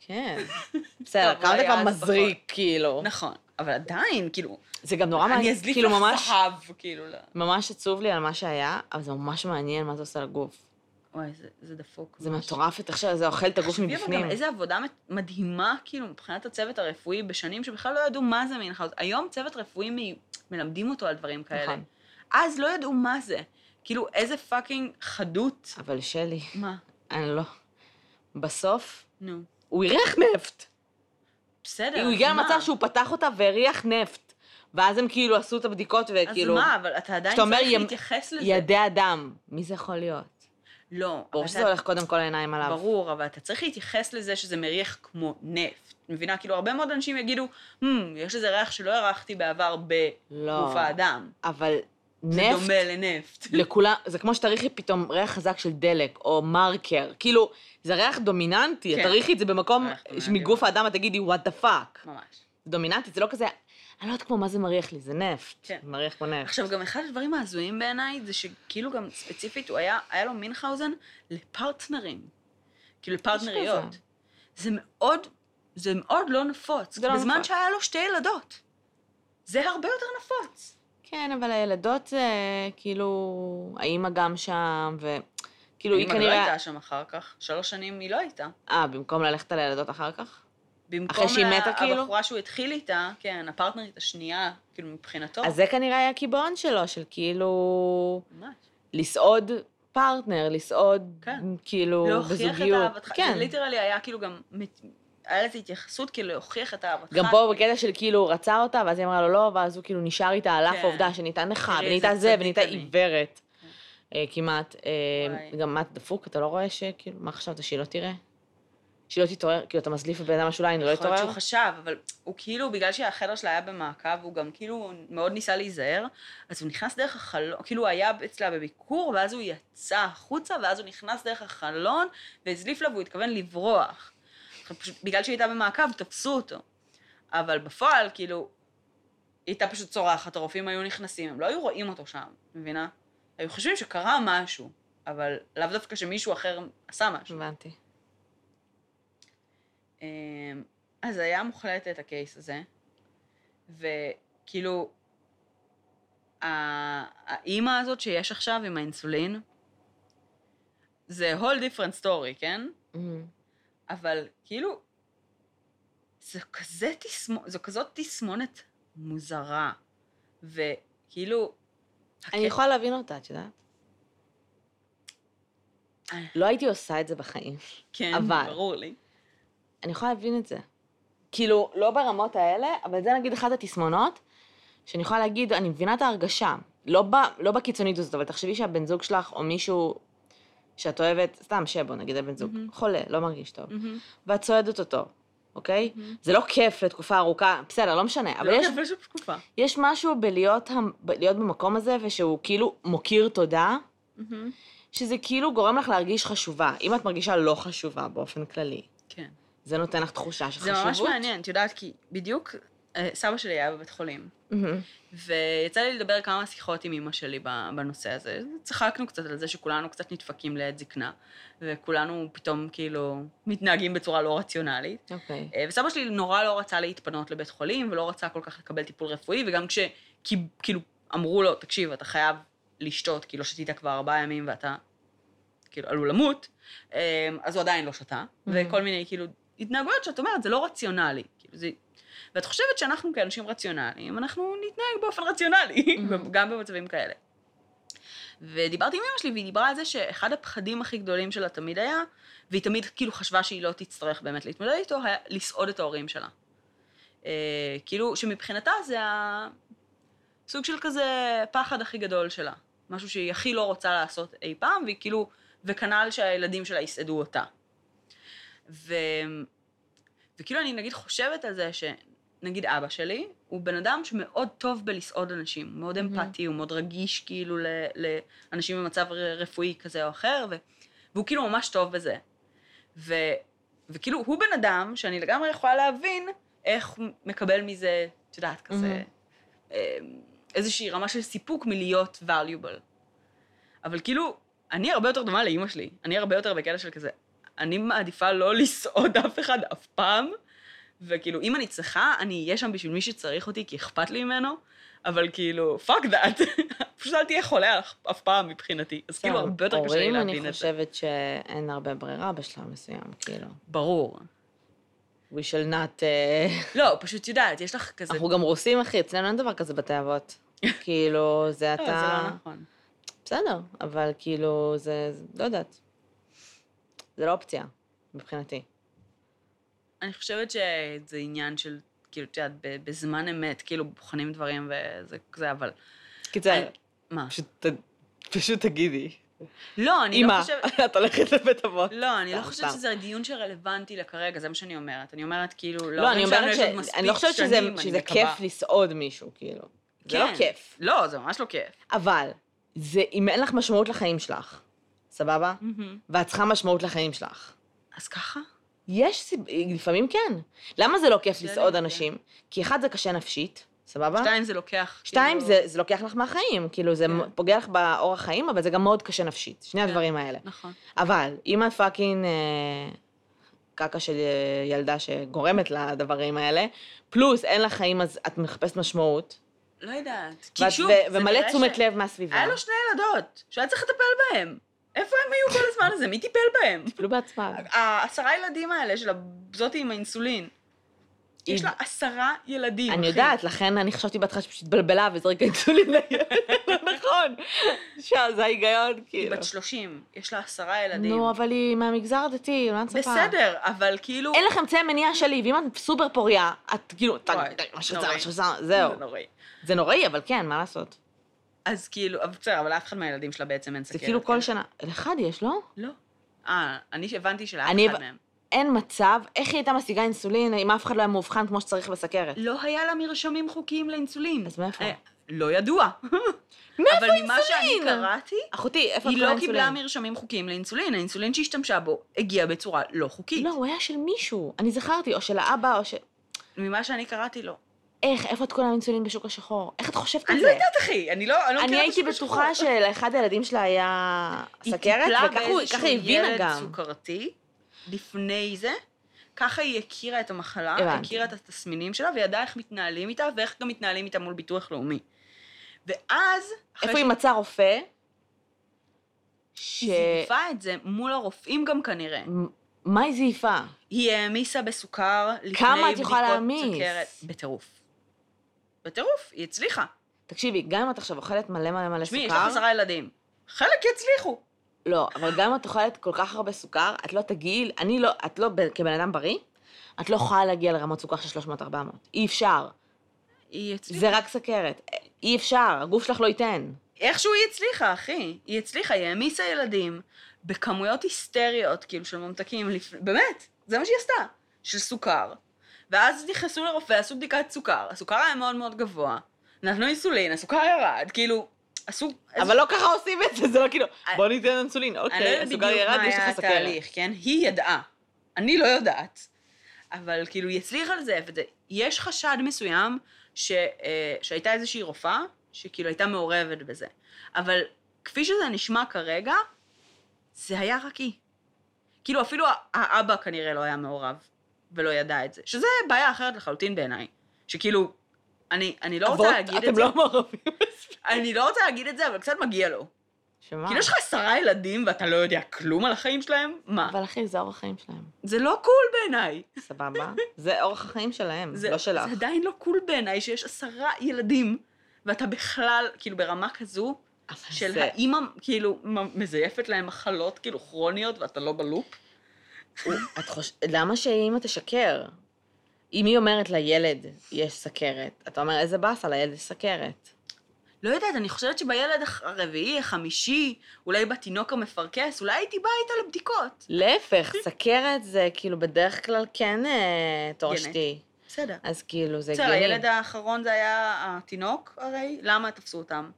כן. בסדר, כמה אז מזריק, כאילו. נכון, אבל עדיין, כאילו, זה גם נורא אני מעניין, אזליף כאילו לך ממש, זהב, כאילו, לא. ממש עצוב לי על מה שהיה, אבל זה ממש מעניין מה זה עושה לגוף. וואי, זה, זה דפוק. זה. מטורף איך שזה אוכל את הגוף תחשבי אבל מבפנים. גם איזה עבודה מדהימה, כאילו, מבחינת הצוות הרפואי, בשנים שבכלל לא ידעו מה זה מינכאוז. היום צוות רפואי מ... מלמדים אותו על דברים כאלה. נכון. אז לא ידעו מה זה. כאילו, איזה פאקינג חדות. אבל שלי, מה? אני לא. בסוף, נו. הוא הריח נפט. בסדר, הוא הגיע אז מה? למצב שהוא פתח אותה והריח נפט. ואז הם כאילו עשו את הבדיקות וכאילו... אז מה, אבל אתה עדיין צריך ימ- להתייחס לזה. ידי אדם. מי זה יכול להיות? לא. ברור שזה אתה- הולך קודם כל לעיניים עליו. ברור, אבל אתה צריך להתייחס לזה שזה מריח כמו נפט. מבינה? כאילו, הרבה מאוד אנשים יגידו, hmm, יש איזה ריח שלא הרחתי בעבר לא. בגוף האדם. אבל זה נפט, דומה לנפט. לכולם, זה כמו שתריחי פתאום ריח חזק של דלק, או מרקר. כאילו, זה ריח דומיננטי, כן. תריחי את זה במקום. מגוף האדם, את תגידי, what the fuck. ממש. דומיננטי, זה לא כזה, אני לא יודעת כמו מה זה מריח לי, זה נפט. כן. מריח כמו נפט. עכשיו, גם אחד הדברים ההזויים בעיניי, זה שכאילו גם ספציפית, הוא היה, היה לו מינכאוזן לפרטנרים. כאילו, לפרטנריות. זה מאוד, זה מאוד לא נפוץ. זה לא בזמן נפוץ. שהיה לו שתי ילדות. זה הרבה יותר נפוץ. כן, אבל הילדות זה כאילו, האימא גם שם, וכאילו היא אמא לא כנראה... הייתה שם אחר כך, שלוש שנים היא לא הייתה. אה, במקום ללכת על הילדות אחר כך? במקום אחרי שהיא מתה, כאילו? הבחורה שהוא התחיל איתה, כן, הפרטנרית השנייה, כאילו מבחינתו. אז זה כנראה היה הקיבעון שלו, של כאילו ממש. לסעוד פרטנר, לסעוד כן. כאילו להוכיח את בזוגיות. אהבתך. כן. זה literally היה כאילו גם, היה לזה התייחסות כאילו להוכיח את אהבתך. גם פה בקטע של כאילו הוא רצה אותה, ואז היא אמרה לו לא, ואז הוא כאילו נשאר איתה על אף כן. העובדה שנהייתה נכה, ונהייתה זה, ונהייתה. עיוורת. אה, כמעט. אה. גם מה, דפוק? אתה לא רואה שכאילו, מה חשבת, שהיא לא תראה? שהיא לא תתעורר? כאילו, אתה מזליף בבן אדם השוליים, לא יכול להיות יתעורר? שהוא חשב, אבל הוא כאילו, בגלל שהחדר שלה היה במעקב, הוא גם כאילו מאוד ניסה להיזהר, אז הוא נכנס דרך החלון, כאילו הוא היה אצלה בביקור, ואז הוא יצא החוצה, ואז הוא נכנס דרך החלון, והזליף לה והוא התכוון לברוח. פשוט, בגלל שהיא הייתה במעקב, תפסו אותו. אבל בפועל, כאילו, היא הייתה פשוט צורחת, הרופאים היו נכנסים, הם לא היו רואים אותו שם, מבינה? היו חושבים שקרה משהו, אבל לאו דווקא שמישהו אחר עשה משהו. הבנתי. אמ, אז היה מוחלט את הקייס הזה, וכאילו, האימא הזאת שיש עכשיו עם האינסולין, זה whole different story, כן? מהמם. אבל כאילו, זו כזה תסמונת, זו כזאת תסמונת מוזרה, וכאילו... אני הקטע- יכולה להבין אותה, את יודעת? אה. לא הייתי עושה את זה בחיים. כן, אבל- ברור לי. אני יכולה להבין את זה. כאילו, לא ברמות האלה, אבל זה נגיד אחת התסמונות, שאני יכולה להגיד, אני מבינה את ההרגשה. לא, ב, לא בקיצונית הזאת, אבל תחשבי שהבן זוג שלך, או מישהו שאת אוהבת, סתם שבו, נגיד הבן זוג, מהמם. חולה, לא מרגיש טוב, מהמם. ואת צועדת אותו, אוקיי? מהמם. זה לא כיף לתקופה ארוכה, בסדר, לא משנה, אבל לא יש, כיף בשום תקופה. יש משהו בלהיות, ב- להיות במקום הזה, ושהוא כאילו מוקיר תודה, מהמם. שזה כאילו גורם לך להרגיש חשובה. אם את מרגישה לא חשובה באופן כללי, כן. זה נותן לך תחושה של זה חשיבות. ממש מעניין, את יודעת, כי בדיוק סבא שלי היה בבית חולים. ויצא לי לדבר כמה שיחות עם אמא שלי בנושא הזה. צחקנו קצת על זה שכולנו קצת נדפקים לעת זקנה, וכולנו פתאום כאילו מתנהגים בצורה לא רציונלית. אוקיי. אה, וסבא שלי נורא לא רצה להתפנות לבית חולים, ולא רצה כל כך לקבל טיפול רפואי, וגם כשכאילו אמרו לו, תקשיב, אתה חייב לשתות, כי לא שתית כבר ארבעה ימים ואתה כאילו עלול למות, אה, אז הוא עדיין לא שתה, וכל מיני כאילו התנהגויות שאת אומרת, זה לא רציונלי. כאילו זה... ואת חושבת שאנחנו כאנשים רציונליים, אנחנו נתנהג באופן רציונלי, Mhm. גם במצבים כאלה. ודיברתי עם אמא שלי, והיא דיברה על זה שאחד הפחדים הכי גדולים שלה תמיד היה, והיא תמיד כאילו חשבה שהיא לא תצטרך באמת להתמודד איתו, היה לסעוד את ההורים שלה. אה, כאילו, שמבחינתה זה הסוג של כזה פחד הכי גדול שלה. משהו שהיא הכי לא רוצה לעשות אי פעם, והיא כאילו, וכנ"ל שהילדים שלה יסעדו אותה. ו... וכאילו אני נגיד חושבת על זה שנגיד אבא שלי, הוא בן אדם שמאוד טוב בלסעוד אנשים, הוא מאוד. אמפתי, הוא מאוד רגיש כאילו ל- לאנשים במצב רפואי כזה או אחר, ו... והוא כאילו ממש טוב בזה. ו... וכאילו הוא בן אדם שאני לגמרי יכולה להבין איך הוא מקבל מזה, את יודעת, כזה. אה, איזושהי רמה של סיפוק מלהיות valuable. אבל כאילו, אני הרבה יותר דומה לאימא שלי. אני הרבה יותר בקטע של כזה, אני מעדיפה לא לסעוד אף אחד אף פעם, וכאילו, אם אני צריכה, אני אהיה שם בשביל מי שצריך אותי, כי אכפת לי ממנו, אבל כאילו, fuck that, פשוט אל תהיה חולה אף- פעם מבחינתי. אז כאילו, הרבה יותר קשה לי הורים, להבין אני את זה. חושבת שאין הרבה ברירה בשלב מסוים, כאילו. ברור. We shall not... אה, לא, פשוט יודעת, יש לך כזה... אנחנו גם רוסים, אחי, אצלנו אין דבר כזה בתי אבות. כאילו, זה לא, אתה... זה לא נכון. בסדר, אבל כאילו. זה- לא יודעת. זה לא אופציה, מבחינתי. אני חושבת שזה עניין של, כאילו, את יודעת, בזמן אמת, כאילו, בוחנים דברים וזה אבל... קיצר, מה? פשוט, פשוט תגידי. לא, אני לא חושבת... את הולכת לבית אבות. לא, אני לא חושבת. שזה דיון שרלוונטי לכרגע, זה מה שאני אומרת. אני אומרת, כאילו, לא, אני להורים שלנו אומרת ש... מספיק אני לא חושבת שזה, אני שזה מקווה. כיף לסעוד מישהו, כאילו. זה לא כן. כיף. לא, זה ממש לא כיף. אבל, זה אם אין לך משמעות לחיים שלך, סבבה? ואת צריכה משמעות לחיים שלך. אז ככה? יש סיב... לפעמים כן. למה זה לא כיף לסעוד אנשים? כי אחד, זה קשה נפשית, סבבה? שתיים, זה לוקח... שתיים, כאילו- זה, זה לוקח לך מהחיים, כאילו זה כן. פוגע לך באורח חיים, אבל זה גם מאוד קשה נפשית, שני כן. הדברים האלה. נכון. אבל אם את fucking אה, קקה של ילדה שגורמת לדברים האלה, פלוס אין לך חיים אז את מחפשת משמעות, לא יודעת. כי שוב, זה ומלא נראה תשומת ש- לב מהסביבה. היה לו שני ילדות, שהיה צריך לטפל בהן. איפה הם היו כל הזמן הזה? מי טיפל בהם? אפילו בעצמם. העשרה ילדים האלה של זאתי עם האינסולין. יש לה עשרה ילדים, אני. יודעת, לכן אני חשבתי בהתחלה שפשוט התבלבלה והזריקה אינסולין לילד. לא נכון. שזה ההיגיון, היא כאילו. בת 30, יש לה עשרה ילדים. נו, אבל היא מהמגזר הדתי, מה את מצפה? בסדר, אבל כאילו... אין לך אמצעי מניעה שלי, ואם את סופר פוריה, את כאילו, מה. מה זהו. זה נוראי. זה נוראי, אבל כן, מה לעשות? אז כאילו, בסדר, אבל לאף אחד מהילדים שלה בעצם אין זה סכרת. כאילו כל כן? שנה. לאחד יש, לא? לא. אה, אני הבנתי שלאף אחד מהם. אין מצב, איך היא הייתה משיגה אינסולין אם אף אחד לא היה מאובחן כמו שצריך בסכרת? לא היה לה מרשמים חוקיים לאינסולין. אז מאיפה? אה, לא ידוע. מאיפה אבל ממה שאני אינסולין? קראתי, אחותי, איפה היא לא אינסולין? קיבלה מרשמים חוקיים לאינסולין. האינסולין שהשתמשה בו הגיע בצורה לא חוקית. לא, הוא היה של מישהו. אני זכרתי, או של האבא, או ש... ממה שאני קראתי, לא. איך, איפה את קונה אינסולין בשוק השחור? איך את חושבת על אני זה? לא יודעת, אחי. אני לא אני לא אני מכירה את הייתי בטוחה. שלאחד הילדים שלה היה היא סכרת, טיפלה וככה הוא- ככה היא הבינה ילד גם. סוכרתי לפני זה. ככה היא הכירה את המחלה, הבנתי. הכירה את התסמינים שלה, וידעה איך מתנהלים איתה, ואיך גם מתנהלים איתה מול ביטוח לאומי. ואז, איפה היא מצאה רופא? ש... שהיא זייפה את זה מול הרופאים גם כנראה. מה היא זייפה? היא העמיסה בסוכר לפני כמה את יכולה בדיקות להעמיס? סוכרת. בטירוף. בטירוף, היא הצליחה. תקשיבי, גם אם את עכשיו אוכלת מלא מלא מלא תשמעי, יש סוכר, לך עשרה ילדים. חלק יצליחו. לא, אבל גם אם את אוכלת כל כך הרבה סוכר, את לא תגיעי, אני לא, את לא, כבן אדם בריא, את לא יכולה להגיע לרמות סוכר של 300-400. אי אפשר. היא הצליחה. זה רק סכרת. אי אפשר, הגוף שלך לא ייתן. איכשהו היא הצליחה, אחי. היא הצליחה, היא העמיסה ילדים בכמויות היסטריות, כאילו, של ממתקים, לפ... באמת, זה מה שהיא עשתה, של סוכר. ואז נכנסו לרופא, עשו בדיקת סוכר, הסוכר היה מאוד מאוד גבוה, נתנו אינסולין, הסוכר ירד, כאילו, עשו... אבל לא ככה עושים את זה, זה לא כאילו, אני- בוא ניתן אינסולין, אני לא אוקיי, יודעת הסוכר בדיוק ירד, מה יש היה לך סכרת. התהליך, כן? היא ידעה. אני לא יודעת. אבל כאילו, היא הצליחה לזייף את זה. יש חשד מסוים ש, אה, שהייתה איזושהי רופאה, שכאילו הייתה מעורבת בזה. אבל כפי שזה נשמע כרגע, זה היה רק היא. כאילו, אפילו האבא כנראה לא היה מעורב, ולא ידע את זה. שזה בעיה אחרת לחלוטין בעיניי. שכאילו, אני, אני לא רוצה להגיד אתם את זה, לא מעורבים. אני לא רוצה להגיד את זה, אבל קצת מגיע לו. שמה? כאילו, יש לך עשרה ילדים ואתה לא יודע כלום על החיים שלהם? מה? אבל אחי, זה אורח החיים שלהם. זה לא קול בעיניי. סבבה? זה אורח החיים שלהם, זה, לא שלך. זה עדיין לא קול בעיניי שיש עשרה ילדים, ואתה בכלל, כאילו, ברמה כזו, של זה- האימא, כאילו, מזייפת להם מחלות, כאילו, כרוניות, ואתה לא בלופ. את חוש... למה שאימא תשקר? אם היא אומרת לילד, יש סכרת, אתה אומר, איזה באסה, לילד יש סכרת. לא יודעת, אני חושבת שבילד הרביעי, החמישי, אולי בתינוק המפרכס, אולי הייתי באה איתה לבדיקות. להפך, סכרת זה כאילו בדרך כלל כן אה, תורשתי. בסדר. אז כאילו, זה בסדר, הגיוני. הילד האחרון זה היה התינוק הרי, למה תפסו אותם?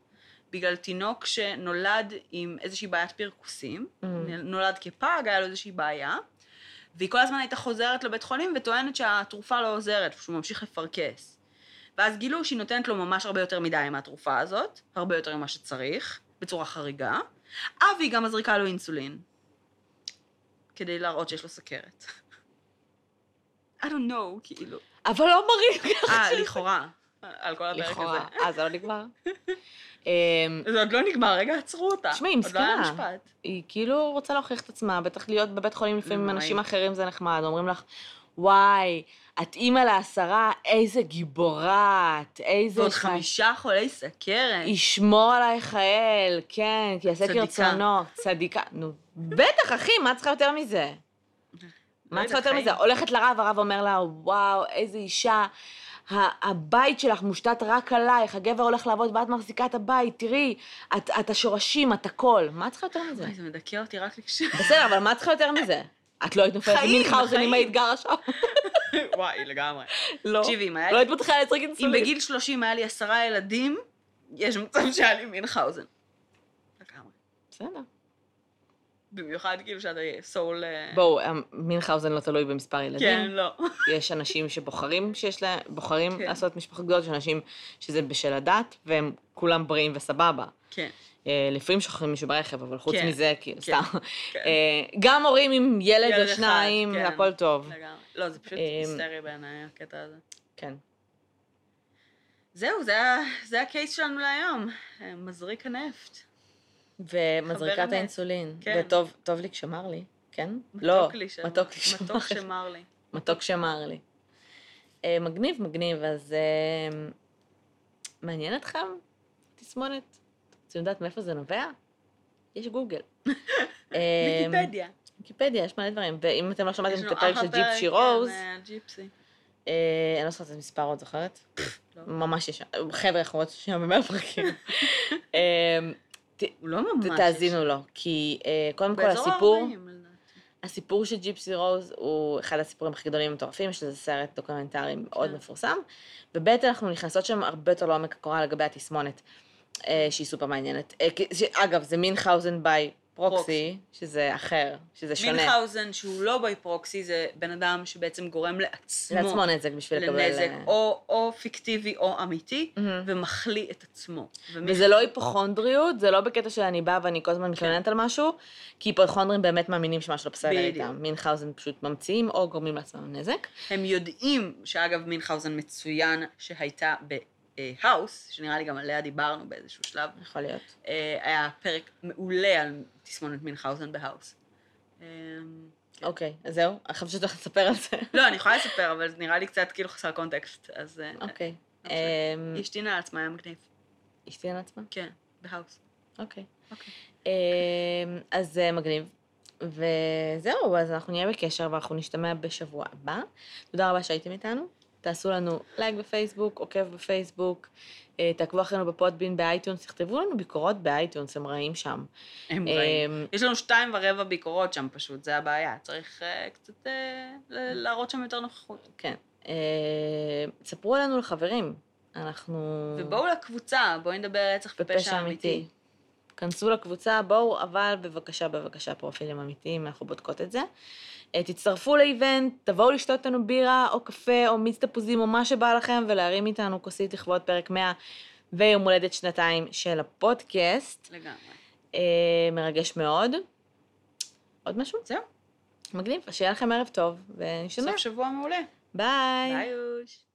בגלל תינוק שנולד עם איזושהי בעיית פרכוסים, Mm. נולד כפג, היה לו איזושהי בעיה, והיא כל הזמן הייתה חוזרת לבית חולים וטוענת שהתרופה לא עוזרת, שהוא ממשיך לפרכס. ואז גילו שהיא נותנת לו ממש הרבה יותר מדי מהתרופה הזאת, הרבה יותר ממה שצריך, בצורה חריגה, אה, והיא גם מזריקה לו אינסולין, כדי להראות שיש לו סכרת. I don't know, כאילו. אבל לא מראים ככה. אה, לכאורה. על כל הפרק לכאורה. הזה. אה, זה לא נגמר? אמ, זה עוד לא נגמר, רגע, עצרו אותה. תשמעי, היא עוד לא היה מסכנה. משפט. היא כאילו רוצה להוכיח את עצמה, בטח להיות בבית חולים לפעמים עם. אנשים אחרים זה נחמד, אומרים לך, וואי, את אימא לעשרה, איזה גיבורה את, איזה... ועוד חמישה חולי סכרת. ישמור עלייך האל, כן, כי יעשה. כרצונו, צדיקה. נו, בטח, אחי, מה צריכה יותר מזה? מה צריכה יותר. מזה? הולכת לרב, הרב אומר לה, וואו, איזה אישה, הבית שלך מושתת רק עלייך, הגבר הולך לעבוד ואת מחזיקה את הבית, תראי, את, את השורשים, את הכל. מה את צריכה יותר מזה? זה מדכא אותי רק לקשור. בסדר, אבל מה את צריכה יותר מזה? את לא היית נופלת חיים, ממינכאוזן אם. היית גרה שם? וואי, לגמרי. לא. תקשיבי, אם היה לא לי- היית מתחילה אם אינסולין. בגיל 30 היה לי עשרה ילדים, יש מצב שהיה לי מינכהאוזן. לגמרי. בסדר. במיוחד כאילו שאתה סול... אה, בואו, מינכאוזן לא תלוי במספר ילדים. כן, לא. יש אנשים שבוחרים שיש להם, בוחרים כן. לעשות משפחות גדולות, יש אנשים שזה בשל הדת, והם כולם בריאים וסבבה. כן. אה, לפעמים שוכרים מישהו ברכב, אבל חוץ כן, מזה, כאילו, כן, סתם. כן. אה, גם הורים עם ילד ילד או שניים, כן. הכל טוב. לגמרי. לא, זה פשוט היסטרי בעיניי, הקטע הזה. כן. זהו, זה, זה הקייס שלנו להיום. אה, מזריק הנפט. ומזריקת אמת. האינסולין. כן. וטוב טוב לי כשמר לי, כן? מתוק לא, לי שמר. מתוק לי שמר. מתוק שמר לי. מתוק שמר לי. אה, מגניב, מגניב, אז אה, מעניין אתכם? תסמונת. רוצים לדעת מאיפה זה נובע? יש גוגל. אה, ויקיפדיה. ויקיפדיה, יש מלא דברים. ואם אתם לא שמעתם את הפרק של ג'יפשי רוז, אני לא זוכרת את המספר עוד, זוכרת? לא. ממש יש, חבר'ה, אנחנו רוצים שם במאה פרקים. ת- הוא לא ממש... תאזינו לו, כי אה, קודם כל הסיפור, ה-40, לדעתי. הסיפור של ג'יפסי רוז הוא אחד הסיפורים הכי גדולים ומטורפים, יש לזה סרט דוקומנטרי מאוד כן. מפורסם, וב' אנחנו נכנסות שם הרבה יותר לעומק הקורה לגבי התסמונת, אה, שהיא סופר מעניינת. אה, אגב, זה מינכאוזן by proxy. שזה אחר, שזה שונה. מינכאוזן, שהוא לא by proxy, זה בן אדם שבעצם גורם לעצמו. לעצמו נזק בשביל לקבל... לנזק, אה, או, או פיקטיבי או אמיתי, מהמם. ומחליא את עצמו. ומי- וזה לא היפוכונדריות, זה לא בקטע שאני באה ואני כל הזמן מתלוננת על משהו, כי היפוכונדרים באמת מאמינים שמשהו לא בסדר. איתם. מינכאוזן פשוט ממציאים או גורמים לעצמם נזק. הם יודעים, שאגב מינכאוזן מצוין, שהייתה בהאוס, שנראה לי גם עליה דיברנו באיזשהו שלב, יכול להיות. אה, היה פרק מעולה על תסמונת מינכאוזן בהאוס. אה, אוקיי, אז זהו, אני חושבת שאתה לספר על זה. לא, אני יכולה לספר, אבל זה נראה לי קצת כאילו חסר קונטקסט, אז אה, אוקיי. משנה. אמ, היא השתינה על עצמה, היה מגניב. השתינה על עצמה? כן, בהאוס. אוקיי. אוקיי. אמ, אז מגניב. וזהו, אז אנחנו נהיה בקשר ואנחנו נשתמע בשבוע הבא. תודה רבה שהייתם איתנו. תעשו לנו לייק בפייסבוק, עוקב בפייסבוק, אה, תעקבו אחרינו בפודבין באייטונס, תכתבו לנו ביקורות באייטונס, הם רעים שם. הם רעים. אמ, יש לנו שתיים ורבע ביקורות שם פשוט, זה הבעיה. צריך אה, קצת אה, להראות שם יותר נוכחות. כן. אה, ספרו לנו לחברים. אנחנו... ובואו לקבוצה, בואי נדבר רצח ופשע אמיתי. כנסו לקבוצה, בואו, אבל בבקשה, בבקשה, פרופילים אמיתיים, אנחנו בודקות את זה. אה, תצטרפו לאיבנט, תבואו לשתות איתנו בירה או קפה או מיץ תפוזים או מה שבא לכם ולהרים איתנו כוסית לכבוד פרק 100 ויום הולדת שנתיים של הפודקאסט. לגמרי. אה, מרגש מאוד. עוד משהו? זהו, מגניב, אז שיהיה לכם ערב טוב, ונשתמע. סוף שבוע מעולה. ביי. ביי אוש.